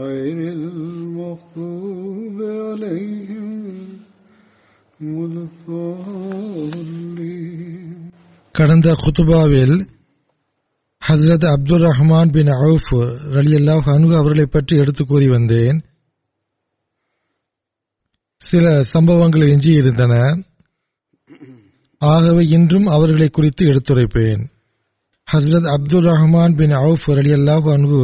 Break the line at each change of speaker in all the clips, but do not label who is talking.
غير المغضوب عليهم ولا الضالين
கடந்த குத்துபாவில் ஹசரத் அப்துல் ரஹ்மான் பின் அவுஃப் ரலி அல்லாஹ் அன்கு அவர்களை பற்றி எடுத்து கூறி வந்தேன் சில சம்பவங்கள் எஞ்சியிருந்தன ஆகவே இன்றும் அவர்களை குறித்து எடுத்துரைப்பேன் ஹசரத் அப்துல் ரஹ்மான் பின் அவுஃப் ரலி அல்லாஹ் அன்கு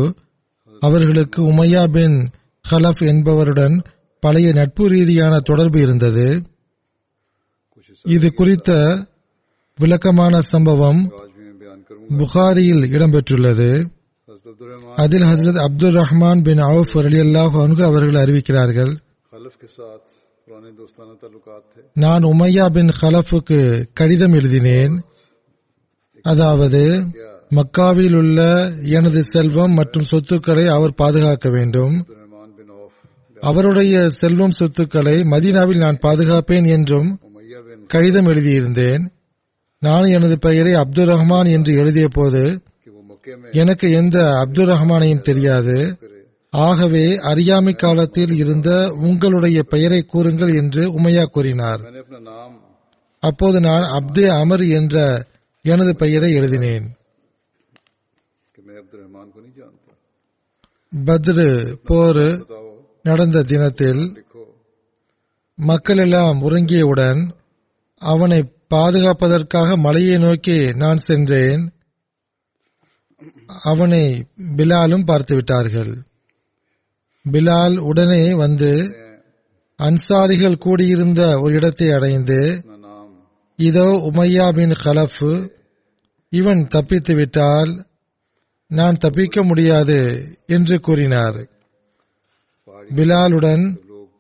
அவர்களுக்கு உமையா பின் ஹலப் என்பவருடன் பழைய நட்பு ரீதியான தொடர்பு இருந்தது. இது குறித்த விளக்கமான சம்பவம் புகாரியில் இடம்பெற்றுள்ளது. அதில் ஹசரத் அப்துல் ரஹ்மான் பின் அவுஃப் அலி அல்லாஹ் அவர்கள் அறிவிக்கிறார்கள் நான் உமையா பின் ஹலஃபுக்கு கடிதம் எழுதினேன். அதாவது மக்காவில் உள்ள எனது செல்வம் மற்றும் சொத்துக்களை அவர் பாதுகாக்க வேண்டும். அவருடைய செல்வம் சொத்துக்களை மதீனாவில் நான் பாதுகாப்பேன் என்றும் கடிதம் எழுதியிருந்தேன். நான் எனது பெயரை அப்துல் ரஹ்மான் என்று எழுதிய போது எனக்கு எந்த அப்துல் ரஹ்மானையும் தெரியாது. ஆகவே அறியாமை காலத்தில் இருந்த உங்களுடைய பெயரை கூறுங்கள் என்று உமையா கூறினார். அப்போது நான் அப்தே அமர் என்ற எனது பெயரை எழுதினேன். பத்ரு போர் நடந்த தினத்தில் மக்கள் எல்லாம் உறங்கியவுடன் அவனை பாதுகாப்பதற்காக மலையை நோக்கி நான் சென்றேன். அவனை பிலாலும் பார்த்து விட்டார்கள். பிலால் உடனே வந்து அன்சாரிகள் கூடியிருந்த ஒரு இடத்தை அடைந்து இதோ உமையா பின் ஹலஃப் இவன் தப்பித்து விட்டால் நான் தப்பிக்க முடியாது என்று கூறினார். பிலாலுடன்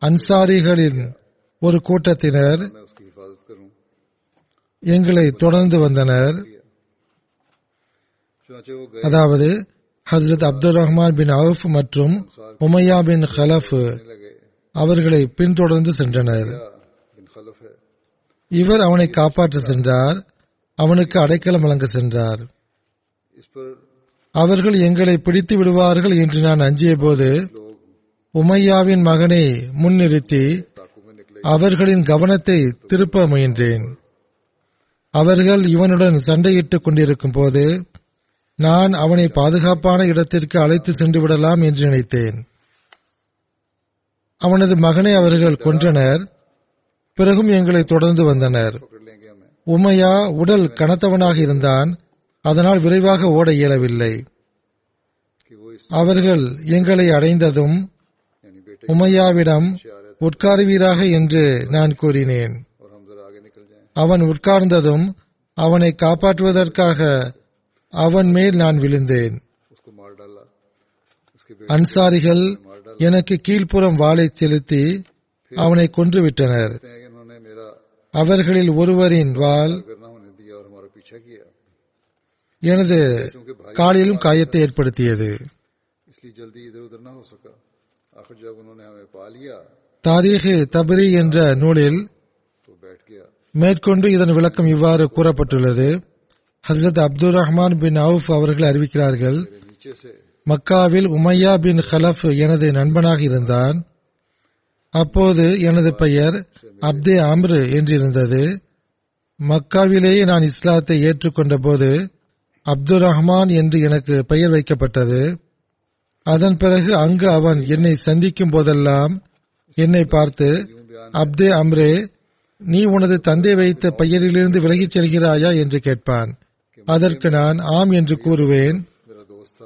அன்சாரிகளின் ஒரு கூட்டத்தினர் எங்களை தொடர்ந்து வந்தனர். அதாவது ஹசரத் அப்துல் ரஹ்மான் பின் அவுஃப் மற்றும் உமையா பின்
ஹலஃப்
அவர்களை பின்தொடர்ந்து சென்றனர். இவர் அவனை காப்பாற்ற சென்றார் அவனுக்கு அடைக்கலம் வழங்க சென்றார். அவர்கள் எங்களை பிடித்து விடுவார்கள் என்று நான் அஞ்சிய போது உமையாவின் மகனை முன்னிறுத்தி அவர்களின் கவனத்தை திருப்ப முயன்றேன். அவர்கள் இவனுடன் சண்டையிட்டுக் கொண்டிருக்கும் போது நான் அவனை பாதுகாப்பான இடத்திற்கு அழைத்து சென்று விடலாம் என்று நினைத்தேன். அவனது மகனை அவர்கள் கொன்றனர் பிறகும் எங்களை தொடர்ந்து வந்தனர். உமையா உடல் கனத்தவனாக இருந்தான் அதனால் விரைவாக ஓட இயலவில்லை. அவர்கள் எங்களை அடைந்ததும் உமையாவிடம் உட்காருவீராக என்று நான் கூறினேன். அவன் உட்கார்ந்ததும் அவனை காப்பாற்றுவதற்காக அவன் மேல் நான் விழுந்தேன். அன்சாரிகள் எனக்கு கீழ்ப்புறம் வாளை செலுத்தி அவனை கொன்றுவிட்டனர். அவர்களில் ஒருவரின் வாள் எனது காலிலும் காயத்தை ஏற்படுத்தியது. தாரீஹ் தபரி என்ற நூலில் மேற்கொண்டு இதன் விளக்கம் இவ்வாறு கூறப்பட்டுள்ளது. ஹசரத் அப்துல் ரஹ்மான் பின் அவுஃப் அவர்கள் அறிவிக்கிறார்கள் மக்காவில் உமையா பின் ஹலஃப் எனது நண்பனாக இருந்தான். அப்போது எனது பெயர் அப்தே அம்ரு என்றிருந்தது. மக்காவிலேயே நான் இஸ்லாத்தை ஏற்றுக்கொண்ட போது அப்துல் ரஹ்மான் என்று எனக்கு பெயர் வைக்கப்பட்டது. அதன் பிறகு அங்கு அவன் என்னை சந்திக்கும் போதெல்லாம் என்னை பார்த்து அப்தே அம்ரே நீ உனது தந்தை வைத்த பெயரிலிருந்து விலகிச் செல்கிறாயா? என்று கேட்பான். அதற்கு நான் ஆம் என்று கூறுவேன்.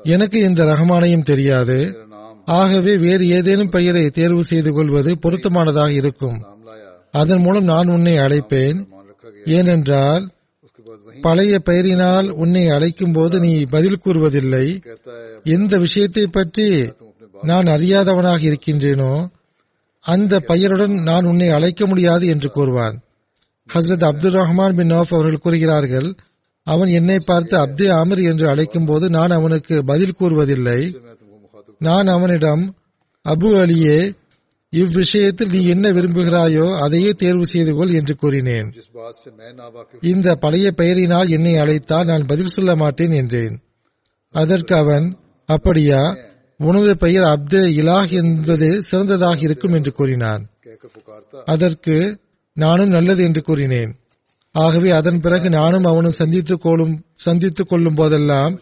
எனக்கு இந்த ரஹ்மானையும் தெரியாது. ஆகவே வேறு ஏதேனும் பெயரை தேர்வு செய்து கொள்வது பொருத்தமானதாக இருக்கும். அதன் மூலம் நான் உன்னை அழைப்பேன். ஏனென்றால் பழைய பெயரினால் உன்னை அழைக்கும் போது நீ பதில் கூறுவதில்லை. எந்த விஷயத்தை பற்றி நான் அறியாதவனாக இருக்கின்றேனோ அந்த பெயருடன் நான் உன்னை அழைக்க முடியாது என்று கூறுவான். ஹசரத் அப்துல் ரஹ்மான் பின் நோஃப் அவர்கள் கூறுகிறார்கள் அவன் என்னை பார்த்து அப்தே அமர் என்று அழைக்கும் போது நான் அவனுக்கு பதில் கூறுவதில்லை. நான் அவனிடம் அபு அலியே இவ்விஷயத்தில் நீ என்ன விரும்புகிறாயோ அதையே தேர்வு செய்து கொள் என்று கூறினேன். இந்த பழைய பெயரினால் என்னை அழைத்தால் நான் பதில் சொல்ல மாட்டேன் என்றேன். அதற்கு அவன் அப்படியா? உனது பெயர் அப்து இலாஹ் என்பது சிறந்ததாக இருக்கும் என்று கூறினான். அதற்கு நானும் நல்லது என்று கூறினேன். ஆகவே அதன் பிறகு நானும் அவனும் சந்தித்து கொள்ளும் சந்தித்துக் கொள்ளும் போதெல்லாம்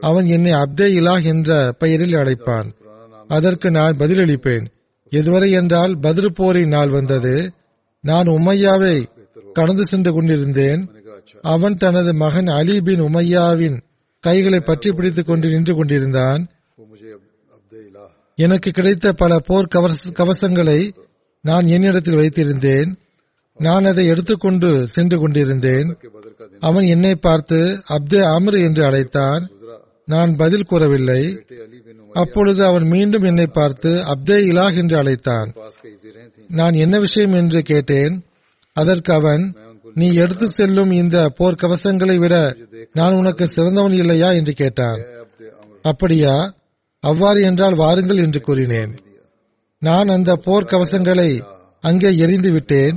அவன் என்னை அப்தே இலாஹ் என்ற பெயரில் அழைப்பான். அதற்கு நான் பதிலளிப்பேன். எதுவரை என்றால் பதில் போரின் நாள் வந்தது. நான் உமையாவை கடந்து சென்று கொண்டிருந்தேன். அவன் தனது மகன் அலி பின் உமையாவின் கைகளை பற்றி பிடித்துக் கொண்டு நின்று கொண்டிருந்தான். எனக்கு கிடைத்த பல போர் கவசங்களை நான் என்னிடத்தில் வைத்திருந்தேன். நான் அதை எடுத்துக்கொண்டு சென்று கொண்டிருந்தேன். அவன் என்னை பார்த்து அப்தே அமர் என்று அழைத்தான். நான் பதில் கூறவில்லை. அப்பொழுது அவன் மீண்டும் என்னை பார்த்து அப்தே இலாஹ் என்று அழைத்தான். நான் என்ன விஷயம் என்று கேட்டேன்? அதற்கு அவன் நீ எடுத்து செல்லும் இந்த போர் கவசங்களை விட நான் உனக்கு சிறந்தவன் இல்லையா? என்று கேட்டான். அப்படியா? அவ்வாறு என்றால் வாருங்கள் என்று கூறினேன். நான் அந்த போர் கவசங்களை அங்கே எரிந்து விட்டேன்.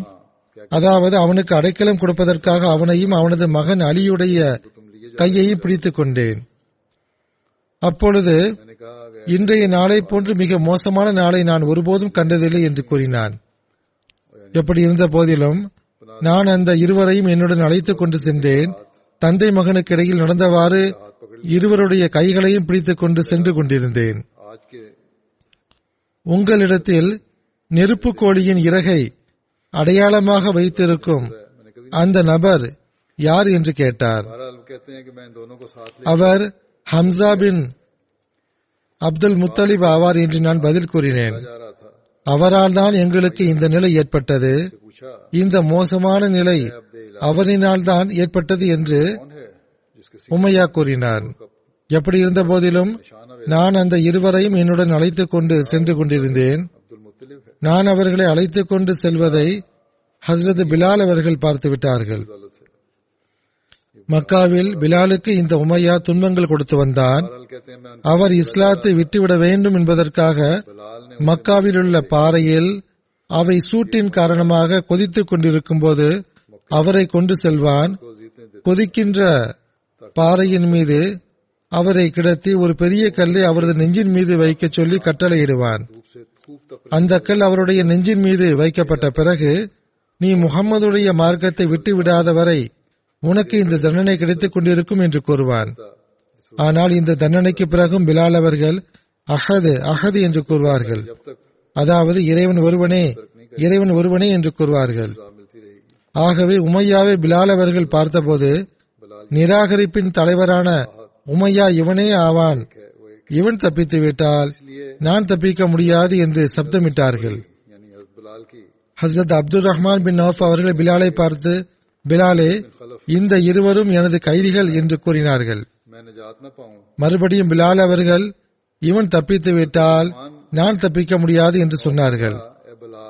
அதாவது அவனுக்கு அடைக்கலம் கொடுப்பதற்காக அவனையும் அவனது மகன் அலியுடைய கையையும் பிடித்துக் கொண்டேன். அப்பொழுது இன்றைய நாளை போன்று மிக மோசமான நாளை நான் ஒருபோதும் கண்டதில்லை என்று கூறினான். எப்படி இருந்த போதிலும் நான் அந்த இருவரையும் என்னுடன் அழைத்துக் கொண்டு சென்றேன். தந்தை மகனுக்கு இடையில் நடந்தவாறு இருவருடைய கைகளையும் பிடித்துக் கொண்டு சென்று கொண்டிருந்தேன். உங்களிடத்தில் நெருப்பு கோழியின் இறகை அடையாளமாக வைத்திருக்கும் அந்த நபர் யார் என்று கேட்டார். அவர் ஹம்சா பின் அப்துல் முத்தலிப் ஆவார் என்று நான் பதில் கூறினேன். அவரால் தான் எங்களுக்கு இந்த நிலை ஏற்பட்டது. இந்த மோசமான நிலை அவரினால் தான் ஏற்பட்டது என்று உமையா கூறினார். எப்படி இருந்த போதிலும் நான் அந்த இருவரையும் என்னுடன் அழைத்துக் கொண்டு சென்று கொண்டிருந்தேன். நான் அவர்களை அழைத்துக் கொண்டு செல்வதை ஹசரத் பிலால் அவர்கள் பார்த்து விட்டார்கள். மக்காவில் பிலாலுக்கு இந்த உமையா துன்பங்கள் கொடுத்து வந்தான். அவர் இஸ்லாத்தை விட்டுவிட வேண்டும் என்பதற்காக மக்காவில் உள்ள பாறையில் அவை சூட்டின் காரணமாக கொதித்துக் கொண்டிருக்கும் போது அவரை கொண்டு செல்வான். கொதிக்கின்ற பாறையின் மீது அவரை கிடத்தி ஒரு பெரிய கல்லை அவரது நெஞ்சின் மீது வைக்க சொல்லி கட்டளையிடுவான். அந்த கல் அவருடைய நெஞ்சின் மீது வைக்கப்பட்ட பிறகு நீ முகம்மதுடைய மார்க்கத்தை விட்டு விடாத வரை உனக்கு இந்த தண்டனை கிடைத்துக் கொண்டிருக்கும் என்று கூறுவான். ஆனால் இந்த தண்டனைக்கு பிறகும் பிலால் அவர்கள் அஹது அஹது என்று கூறுவார்கள். அதாவது இறைவன் ஒருவனே இறைவன் ஒருவனே என்று கூறுவார்கள். ஆகவே உமையாவை பிலால் அவர்கள் பார்த்தபோது நிராகரிப்பின் தலைவரான உமையா இவனே ஆவான். இவன் தப்பித்து விட்டால் நான் தப்பிக்க முடியாது என்று சப்தமிட்டார்கள். ஹசரத் அப்துல் ரஹ்மான் பின் நவப் அவர்கள் பிலாலை பார்த்து பிலாலே இந்த இருவரும் எனது கைதிகள் என்று கூறினார்கள். மறுபடியும் பிலால் அவர்கள் இவன் தப்பித்து விட்டால் நான் தப்பிக்க முடியாது என்று சொன்னார்கள்.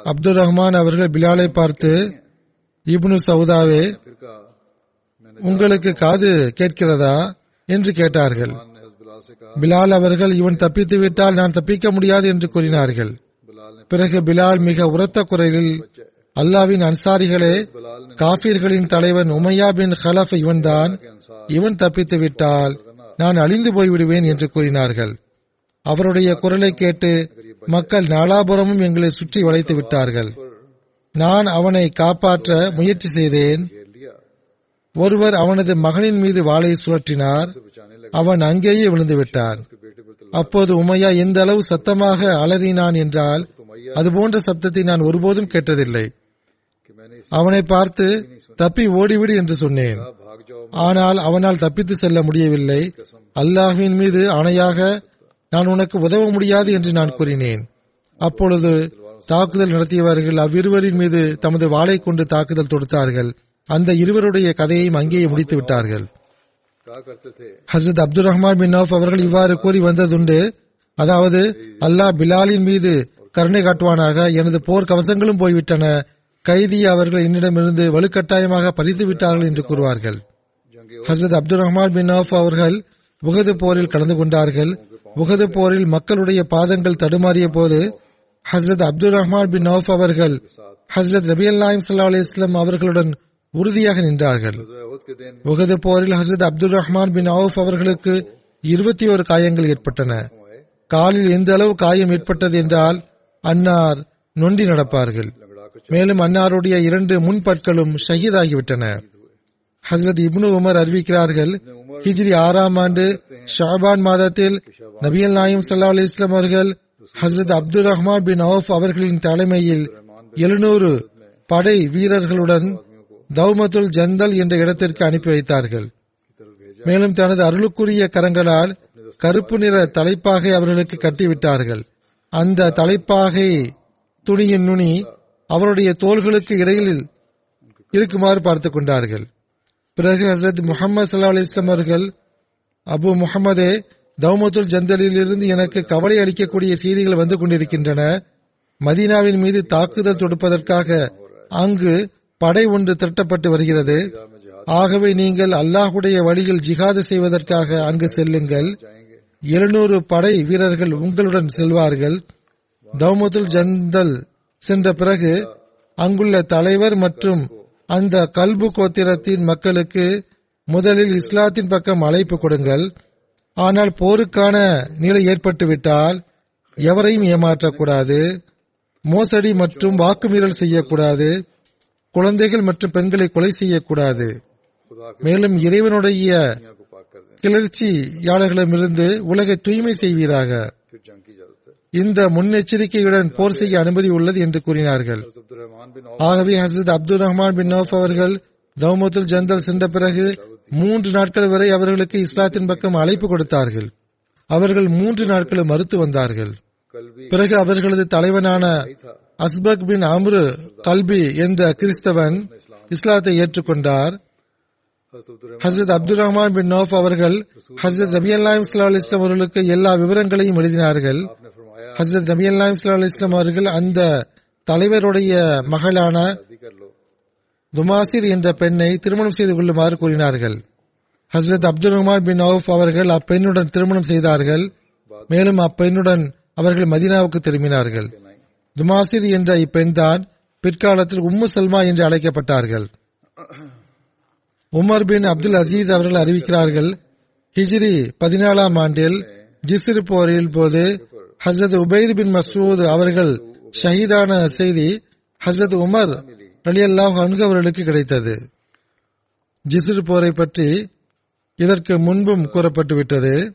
அப்துல் ரஹ்மான் அவர்கள் பிலாலை பார்த்து இப்னு சவுதாவே உங்களுக்கு காது கேட்கிறதா? என்று கேட்டார்கள். பிலால் அவர்கள் இவன் தப்பித்து விட்டால் நான் தப்பிக்க முடியாது என்று கூறினார்கள். பிறகு பிலால் மிக உரத்த குரலில் அல்லாவின் அன்சாரிகளே காபீர்களின் தலைவன் உமையா பின் ஹலஃப் இவன்தான். இவன் தப்பித்து விட்டால் நான் அழிந்து போய்விடுவேன் என்று கூறினார்கள். அவருடைய குரலை கேட்டு மக்கள் நாலாபுரமும் எங்களை சுற்றி வளைத்து விட்டார்கள். நான் அவனை காப்பாற்ற முயற்சி செய்தேன். ஒருவர் அவனது மகனின் மீது வாளை சுழற்றினார். அவன் அங்கேயே விழுந்து விட்டான். அப்போது உமையா எந்த அளவு சத்தமாக அலறினான் என்றால் அதுபோன்ற சப்தத்தை நான் ஒருபோதும் கேட்டதில்லை. அவனை பார்த்து தப்பி ஓடிவிடு என்று சொன்னேன். ஆனால் அவனால் தப்பித்து செல்ல முடியவில்லை. அல்லாஹின் மீது ஆணையாக நான் உனக்கு உதவ முடியாது என்று நான் கூறினேன். அப்பொழுது தாக்குதல் நடத்தியவர்கள் அவ்விருவரின் மீது தமது வாளை கொண்டு தாக்குதல் தொடுத்தார்கள். அந்த இருவருடைய கதையையும் அங்கேயே முடித்து விட்டார்கள். ஹசரத் அப்துல் ரஹ்மான் பின் நவ் அவர்கள் இவ்வாறு கூறி வந்ததுண்டு அதாவது அல்லாஹ் பிலாலின் மீது கருணை காட்டுவானாக எனது போர் கவசங்களும் போய்விட்டன. கைதி அவர்கள் என்னிடமிருந்து வலுக்கட்டாயமாக பறித்து விட்டார்கள் என்று கூறுவார்கள். ஹசரத் அப்துல் ரஹ்மான் பின் ஆஃப் அவர்கள் புகது போரில் கலந்து கொண்டார்கள். புகது போரில் மக்களுடைய பாதங்கள் தடுமாறிய போது ஹசரத் அப்துல் ரஹ்மான் பின் ஆஃப் அவர்கள் ஹசரத் நபி அல்லாஹிம் சல்லா அலி இஸ்லாம் அவர்களுடன் உறுதியாக நின்றார்கள். புகது போரில் ஹசரத் அப்துல் ரஹ்மான் பின் ஆஃப் அவர்களுக்கு இருபத்தி ஒரு காயங்கள் ஏற்பட்டன. காலில் எந்த அளவு காயம் ஏற்பட்டது என்றால் அன்னார் நொண்டி நடப்பார்கள். மேலும் அன்னாருடைய இரண்டு முன்பற்களும் ஷஹீதாகிவிட்டன. ஹசரத் இப்னு உமர் அறிவிக்கிறார்கள் ஹிஜ்ரி ஆறாம் ஆண்டு ஷாபான் மாதத்தில் நபியல் நாயம் சல்லா அலி இஸ்லாம் அவர்கள் ஹசரத் அப்துல் ரஹ்மான் பின் அவுப் அவர்களின் தலைமையில் எழுநூறு படை வீரர்களுடன் தௌமதுல் ஜந்தல் என்ற இடத்திற்கு அனுப்பி வைத்தார்கள். மேலும் தனது அருளுக்குரிய கரங்களால் கருப்பு நிற தலைப்பாகை அவர்களுக்கு கட்டிவிட்டார்கள். அந்த தலைப்பாகை துணியின் நுனி அவருடைய தோள்களுக்கு இடையில் இருக்குமாறு பார்த்து கொண்டார்கள். பிறகு ஹசரத் முகமது சல்லா அலி இஸ்லாம் அவர்கள் அபு முகமதே தௌமத்துல் ஜந்தலிலிருந்து எனக்கு கவலை அளிக்கக்கூடிய செய்திகள் வந்து கொண்டிருக்கின்றன. மதீனாவின் மீது தாக்குதல் தொடுப்பதற்காக அங்கு படை ஒன்று திரட்டப்பட்டு வருகிறது. ஆகவே நீங்கள் அல்லாஹுடைய வழியில் ஜிகாது செய்வதற்காக அங்கு செல்லுங்கள். எழுநூறு படை வீரர்கள் உங்களுடன் செல்வார்கள். தௌமதுல் ஜந்தல் சென்ற பிறகு அங்குள்ள தலைவர் மற்றும் அந்த கல்பு கோத்திரத்தின் மக்களுக்கு முதலில் இஸ்லாத்தின் பக்கம் அழைப்பு கொடுங்கள். ஆனால் போருக்கான நிலை ஏற்பட்டுவிட்டால் எவரையும் ஏமாற்றக்கூடாது மோசடி மற்றும் வாக்குமீறல் செய்யக்கூடாது குழந்தைகள் மற்றும் பெண்களை கொலை செய்யக்கூடாது. மேலும் இறைவனுடைய கிளர்ச்சியாளர்களிடமிருந்து உலகை தூய்மை செய்வீராக. இந்த முன்னெச்சரிக்கையுடன் போர் செய்ய அனுமதி உள்ளது என்று கூறினார்கள். ஆகவே ஹசரத் அப்துல் ரஹ்மான் பின் நோஃப் அவர்கள் தௌமத்துல் ஜந்தல் சென்ற பிறகு மூன்று நாட்கள் வரை அவர்களுக்கு இஸ்லாத்தின் பக்கம் அழைப்பு கொடுத்தார்கள். அவர்கள் மூன்று நாட்களும் மறுத்து வந்தார்கள். பிறகு அவர்களது தலைவனான அஸ்பக் பின் அம்ரு கல்பி என்ற கிறிஸ்தவன் இஸ்லாத்தை ஏற்றுக்கொண்டார். ஹசரத் அப்துல் ரஹ்மான் பின் நோப் அவர்கள் ஹசரத் நபி அல்லாஹ் இஸ்லாம் அவர்களுக்கு எல்லா விவரங்களையும் எழுதினார்கள். ஹசரத் நபி அல்லாம் இஸ்லாம் அவர்கள் அந்த தலைவருடைய மகளான துமாசிர் என்ற பெண்ணை திருமணம் செய்து கொள்ளுமாறு கூறினார்கள். ஹசரத் அப்துல் உமார் பின் அவுப் அவர்கள் அப்பெண்ணுடன் திருமணம் செய்தார்கள். மேலும் அப்பெண்ணுடன் அவர்கள் மதினாவுக்கு திரும்பினார்கள். துமாசிர் என்ற இப்பெண்தான் பிற்காலத்தில் உம்மு சல்மா என்று அழைக்கப்பட்டார்கள். உமர் பின் அப்துல் அசீஸ் அவர்கள் அறிவிக்கிறார்கள் ஹிஜ்ரி பதினாலாம் ஆண்டில் ஜிசிறு போரில் போது ஹசரத் உபைத் பின் மசூத் அவர்கள் ஷஹீதான செய்தி ஹசரத் உமர் அலி அல்லாஹ் அன்கு அவர்களுக்கு கிடைத்தது. ஜிசிர் போரை பற்றி இதற்கு முன்பும் கூறப்பட்டுவிட்டது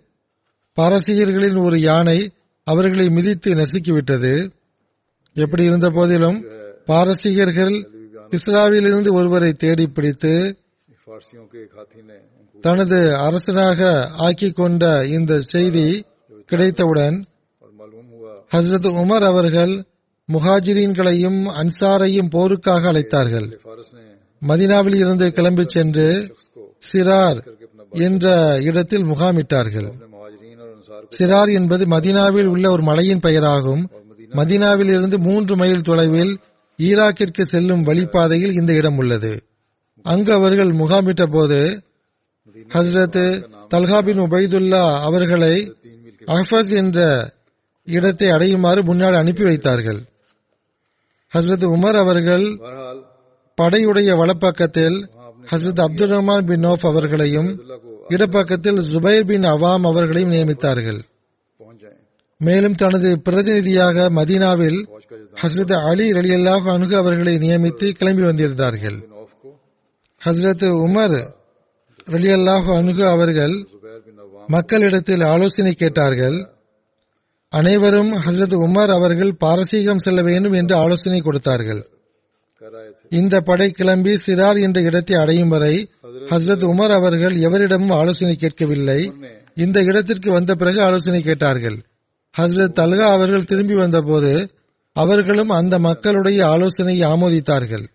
பாரசீகர்களின் ஒரு யானை அவர்களை மிதித்து நசுக்கிவிட்டது. எப்படி இருந்த போதிலும் பாரசீகர்கள் இஸ்ராவிலிருந்து ஒருவரை தேடி பிடித்து தனது அரசனாக ஆக்கி கொண்ட இந்த செய்தி கிடைத்தவுடன் ஹசரத் உமர் அவர்கள் முஹாஜிரீன்களையும் அன்சாரையும் போருக்காக அழைத்தார்கள். மதினாவில் இருந்து கிளம்பி சென்று சிரார் என்ற இடத்தில் முகாமிட்டார்கள். சிரார் என்பது மதினாவில் உள்ள ஒரு மலையின் பெயராகும். மதினாவில் இருந்து மூன்று மைல் தொலைவில் ஈராக்கிற்கு செல்லும் வழிபாதையில் இந்த இடம் உள்ளது. அங்கு அவர்கள் முகாமிட்ட போது ஹசரத் தல்ஹாபின் உபைதுல்லா அவர்களை அஹ்பஸ் என்ற இடத்தை அடையுமாறு முன்னால் அனுப்பி வைத்தார்கள். ஹசரத் உமர் அவர்கள் படையுடைய வலப்பக்கத்தில் ஹசரத் அப்துல் ரஹ்மான் பின் நோஃப் அவர்களையும் இடப்பக்கத்தில் ஜுபைர் பின் அவாம் அவர்களையும் நியமித்தார்கள். மேலும் தனது பிரதிநிதியாக மதீனாவில் ஹசரத் அலி ரலியல்லாஹ் அணுகு அவர்களை நியமித்து கிளம்பி வந்திருந்தார்கள். ஹசரத் உமர் ரலியல்லாஹ் அணுகு அவர்கள் மக்களிடத்தில் ஆலோசனை கேட்டார்கள். அனைவரும் ஹசரத் உமர் அவர்கள் பாரசீகம் செல்ல வேண்டும் என்று ஆலோசனை கொடுத்தார்கள். இந்த படை கிளம்பி சிறார் என்ற இடத்தை அடையும் வரை ஹசரத் உமர் அவர்கள் எவரிடமும் ஆலோசனை கேட்கவில்லை. இந்த இடத்திற்கு வந்த பிறகு ஆலோசனை கேட்டார்கள். ஹசரத் தல்கா அவர்கள் திரும்பி வந்தபோது அவர்களும் அந்த மக்களுடைய ஆலோசனையை ஆமோதித்தார்கள்.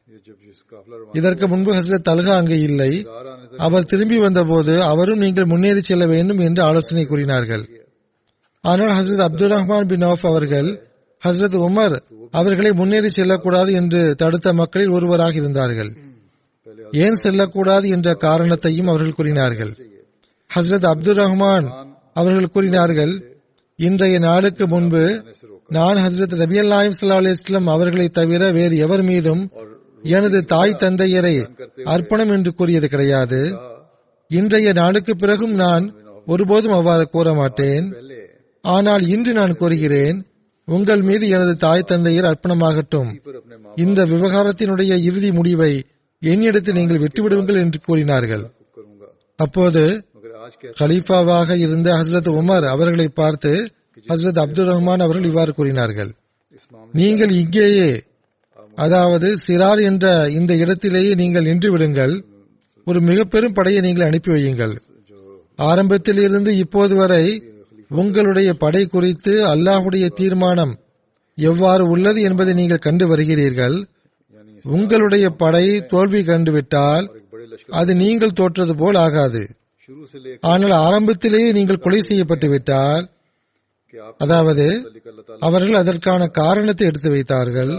இதற்கு முன்பு ஹசரத் தல்கா அங்கு இல்லை. அவர் திரும்பி வந்தபோது அவரும் நீங்கள் முன்னேறி செல்ல வேண்டும் என்று ஆலோசனை கூறினார்கள். ஆனால் ஹசரத் அப்துல் ரஹ்மான் பின் ஆஃப் அவர்கள் ஹசரத் உமர் அவர்களை முன்னேறி செல்லக்கூடாது என்று தடுத்த மக்களில் ஒருவராக இருந்தார்கள். ஏன் செல்லக்கூடாது என்ற காரணத்தையும் அவர்கள் கூறினார்கள். ஹசரத் அப்துல் ரஹ்மான் அவர்கள் கூறினார்கள் இன்றைய நாளுக்கு முன்பு நான் ஹசரத் நபி அல்லாஹிம் சல்லா அலிஸ்லாம் அவர்களை தவிர வேறு எவர் மீதும் எனது தாய் தந்தையரை அர்ப்பணம் என்று கூறியது கிடையாது. இன்றைய நாளுக்கு பிறகும் நான் ஒருபோதும் அவ்வாறு கூற மாட்டேன் ஆனால் இன்று நான் கூறுகிறேன் உங்கள் மீது எனது தாய் தந்தையர் அர்ப்பணமாகட்டும். இந்த விவகாரத்தினுடைய இறுதி முடிவை என்னிடத்தில் நீங்கள் விட்டுவிடுவீர்கள் என்று கூறினார்கள். அப்போது கலீஃபாவாக இருந்த ஹசரத் உமர் அவர்களை பார்த்து ஹசரத் அப்துல் ரஹ்மான் அவர்கள் இவ்வாறு கூறினார்கள். நீங்கள் இங்கேயே அதாவது சிரார் என்ற இந்த இடத்திலேயே நீங்கள் நின்று விடுங்கள் ஒரு மிக பெரும் படையை நீங்கள் அனுப்பி வையுங்கள். ஆரம்பத்தில் இருந்து இப்போது வரை உங்களுடைய படை குறித்து அல்லாஹுடைய தீர்மானம் எவ்வாறு உள்ளது என்பதை நீங்கள் கண்டு வருகிறீர்கள். உங்களுடைய படை தோல்வி கண்டுவிட்டால் அது நீங்கள் தோற்றது போல் ஆகாது. ஆனால் ஆரம்பத்திலேயே நீங்கள் கொலை செய்யப்பட்டு விட்டால் அதாவது அவர்கள் அதற்கான காரணத்தை எடுத்து வைத்தார்கள்.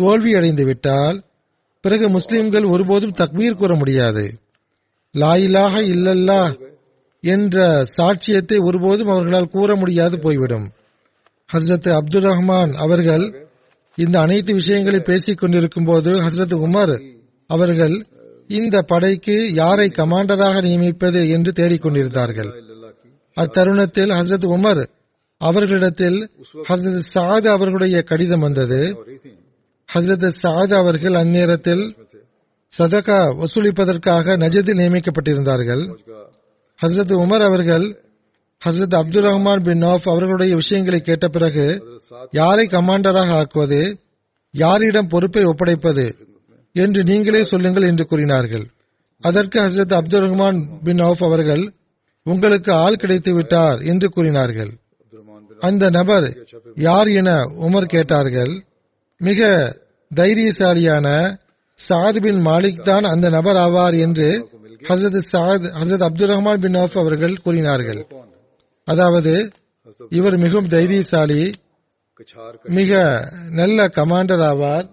தோல்வி அடைந்து விட்டால் பிறகு முஸ்லிம்கள் ஒருபோதும் தக்மீர் கூற முடியாது. லாயிலாக இல்லல்லா என்ற சாட்சியத்தை ஒருபோதும் அவர்களால் கூற முடியாது போய்விடும். ஹசரத் அப்துல் ரஹ்மான் அவர்கள் இந்த அனைத்து விஷயங்களை பேசிக் கொண்டிருக்கும் போது ஹசரத் உமர் அவர்கள் இந்த படைக்கு யாரை கமாண்டராக நியமிப்பது என்று தேடிக்கொண்டிருந்தார்கள் அத்தருணத்தில் ஹசரத் உமர் அவர்களிடத்தில் ஹசரத் சாத் அவர்களுடைய கடிதம் வந்தது. ஹசரத் சாத் அவர்கள் அந்நேரத்தில் சதகா வசூலிப்பதற்காக நஜதில் நியமிக்கப்பட்டிருந்தார்கள். ஹசரத் உமர் அவர்கள் ஹசரத் அப்துல் ரஹ்மான் பின் நவாப் அவர்களுடைய விஷயங்களை கேட்ட பிறகு யாரை கமாண்டராக ஆக்குவது யாரிடம் பொறுப்பை ஒப்படைப்பது என்று நீங்களே சொல்லுங்கள் என்று கூறினார்கள். அதற்கு ஹசரத் அப்துல் ரஹ்மான் பின் நவுப் அவர்கள் உங்களுக்கு ஆள் கிடைத்து விட்டார் என்று கூறினார்கள். அந்த நபர் யார் என உமர் கேட்டார்கள். மிக தைரியசாலியான சாத் பின் மாலிக் தான் அந்த நபர் ஆவார் என்று ஹசரத் அப்துல் ரஹ்மான் பின் ஆஃப் அவர்கள் கூறினார்கள். அதாவது இவர் மிகவும் தைரியசாலி மிக நல்ல கமாண்டர் ஆவார்.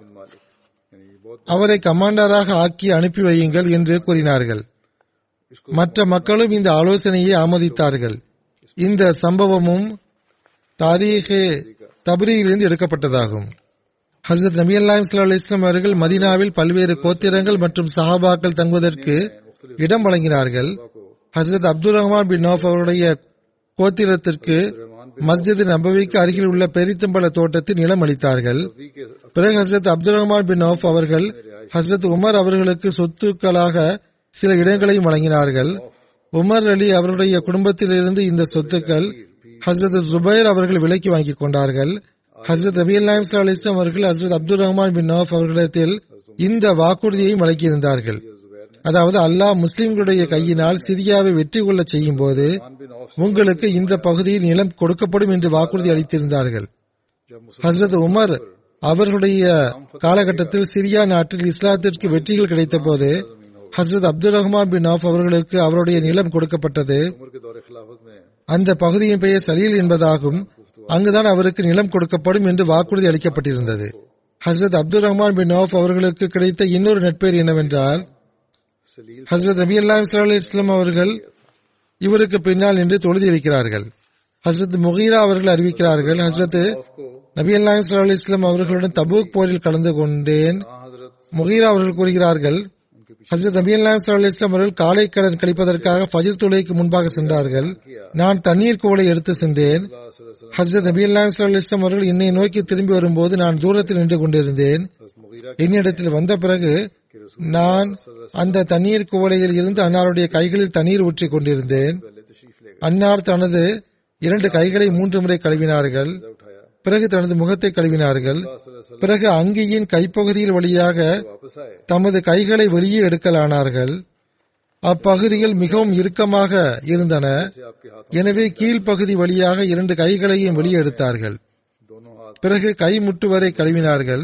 அவரை கமாண்டராக ஆக்கி அனுப்பி வையுங்கள் என்று கூறினார்கள். மற்ற மக்களும் இந்த ஆலோசனையை ஆமோதித்தார்கள். இந்த சம்பவமும் தாரீஹே தபுரியிலிருந்து எடுக்கப்பட்டதாகும். ஹசரத் நபி அல்லாஹ் இஸ்லாம் அவர்கள் மதினாவில் பல்வேறு கோத்திரங்கள் மற்றும் சஹாபாக்கள் தங்குவதற்கு இடம் வழங்கினார்கள். ஹசரத் அப்துல் ரஹ்மான் பின் நோஃப் அவருடைய கோத்திரத்திற்கு மஸ்ஜித் நபவிக்கு அருகில் உள்ள பெரித்தம்பல தோட்டத்தில் நிலம் அளித்தார்கள். பிறகு ஹசரத் அப்துல் ரஹ்மான் பின் நோஃப் அவர்கள் ஹசரத் உமர் அவர்களுக்கு சொத்துக்களாக சில இடங்களையும் வழங்கினார்கள். உமர் அலி அவருடைய குடும்பத்திலிருந்து இந்த சொத்துக்கள் ஹசரத் ஜுபைர் அவர்கள் விலைக்கு வாங்கிக் கொண்டார்கள். ஹசரத் ரபி அல்லாஹ் அவர்கள் ஹசரத் அப்துல் ரஹ்மான் பின் நோஃப் அவர்களிடத்தில் இந்த வாக்குறுதியையும் வழங்கியிருந்தார்கள். அதாவது அல்லாஹ் முஸ்லிம்களுடைய கையினால் சிரியாவை வெற்றி கொள்ள செய்யும் போது உங்களுக்கு இந்த பகுதியில் நிலம் கொடுக்கப்படும் என்று வாக்குறுதி அளித்திருந்தார்கள். ஹசரத் உமர் அவர்களுடைய காலகட்டத்தில் சிரியா நாட்டில் இஸ்லாத்திற்கு வெற்றிகள் கிடைத்த போது ஹசரத் அப்துல் ரஹ்மான் பின் ஆப் அவர்களுக்கு அவருடைய நிலம் கொடுக்கப்பட்டது. அந்த பகுதியின் பெயர் சலீல் என்பதாகும். அங்குதான் அவருக்கு நிலம் கொடுக்கப்படும் என்று வாக்குறுதி அளிக்கப்பட்டிருந்தது. ஹசரத் அப்துல் ரஹ்மான் பின் ஆப் அவர்களுக்கு கிடைத்த இன்னொரு நட்பேர் என்னவென்றால் ஹசரத் நபி அல்லாஹ் இஸ்லாம் அவர்கள் இவருக்கு பின்னால் நின்று தொழுதி வைக்கிறார்கள் ஹசரத் முகீரா அவர்கள் அறிவிக்கிறார்கள் ஹசரத் நபி அல்லாஹ் அலி இஸ்லாம் அவர்களுடன் தபூக் போரில் கலந்து கொண்டேன். முகீரா அவர்கள் கூறுகிறார்கள் ஹசரத் நபி அல்லாஹ் அலி இஸ்லாம் அவர்கள் காலை கடன் கழிப்பதற்காக ஃபஜில் துளைக்கு முன்பாக சென்றார்கள். நான் தண்ணீர் கோலை எடுத்து சென்றேன். ஹசரத் நபி அல்லாஹ் அலி இஸ்லாம் அவர்கள் என்னை நோக்கி திரும்பி வரும்போது நான் தூரத்தில் நின்று கொண்டிருந்தேன். என்னிடத்தில் வந்த பிறகு நான் அந்த தண்ணீர் குவளையில் இருந்து அன்னாருடைய கைகளில் தண்ணீர் ஊற்றி கொண்டிருந்தேன். அன்னார் தனது இரண்டு கைகளை மூன்று முறை கழுவினார்கள். பிறகு தனது முகத்தை கழுவினார்கள். பிறகு அங்கியின் கைப்பகுதியில் வழியாக தமது கைகளை வெளியே எடுக்கலானார்கள். அப்பகுதிகள் மிகவும் இறுக்கமாக இருந்தன. எனவே கீழ்ப்பகுதி வழியாக இரண்டு கைகளையும் வெளியே எடுத்தார்கள். பிறகு கை முட்டுவரை கழுவினார்கள்.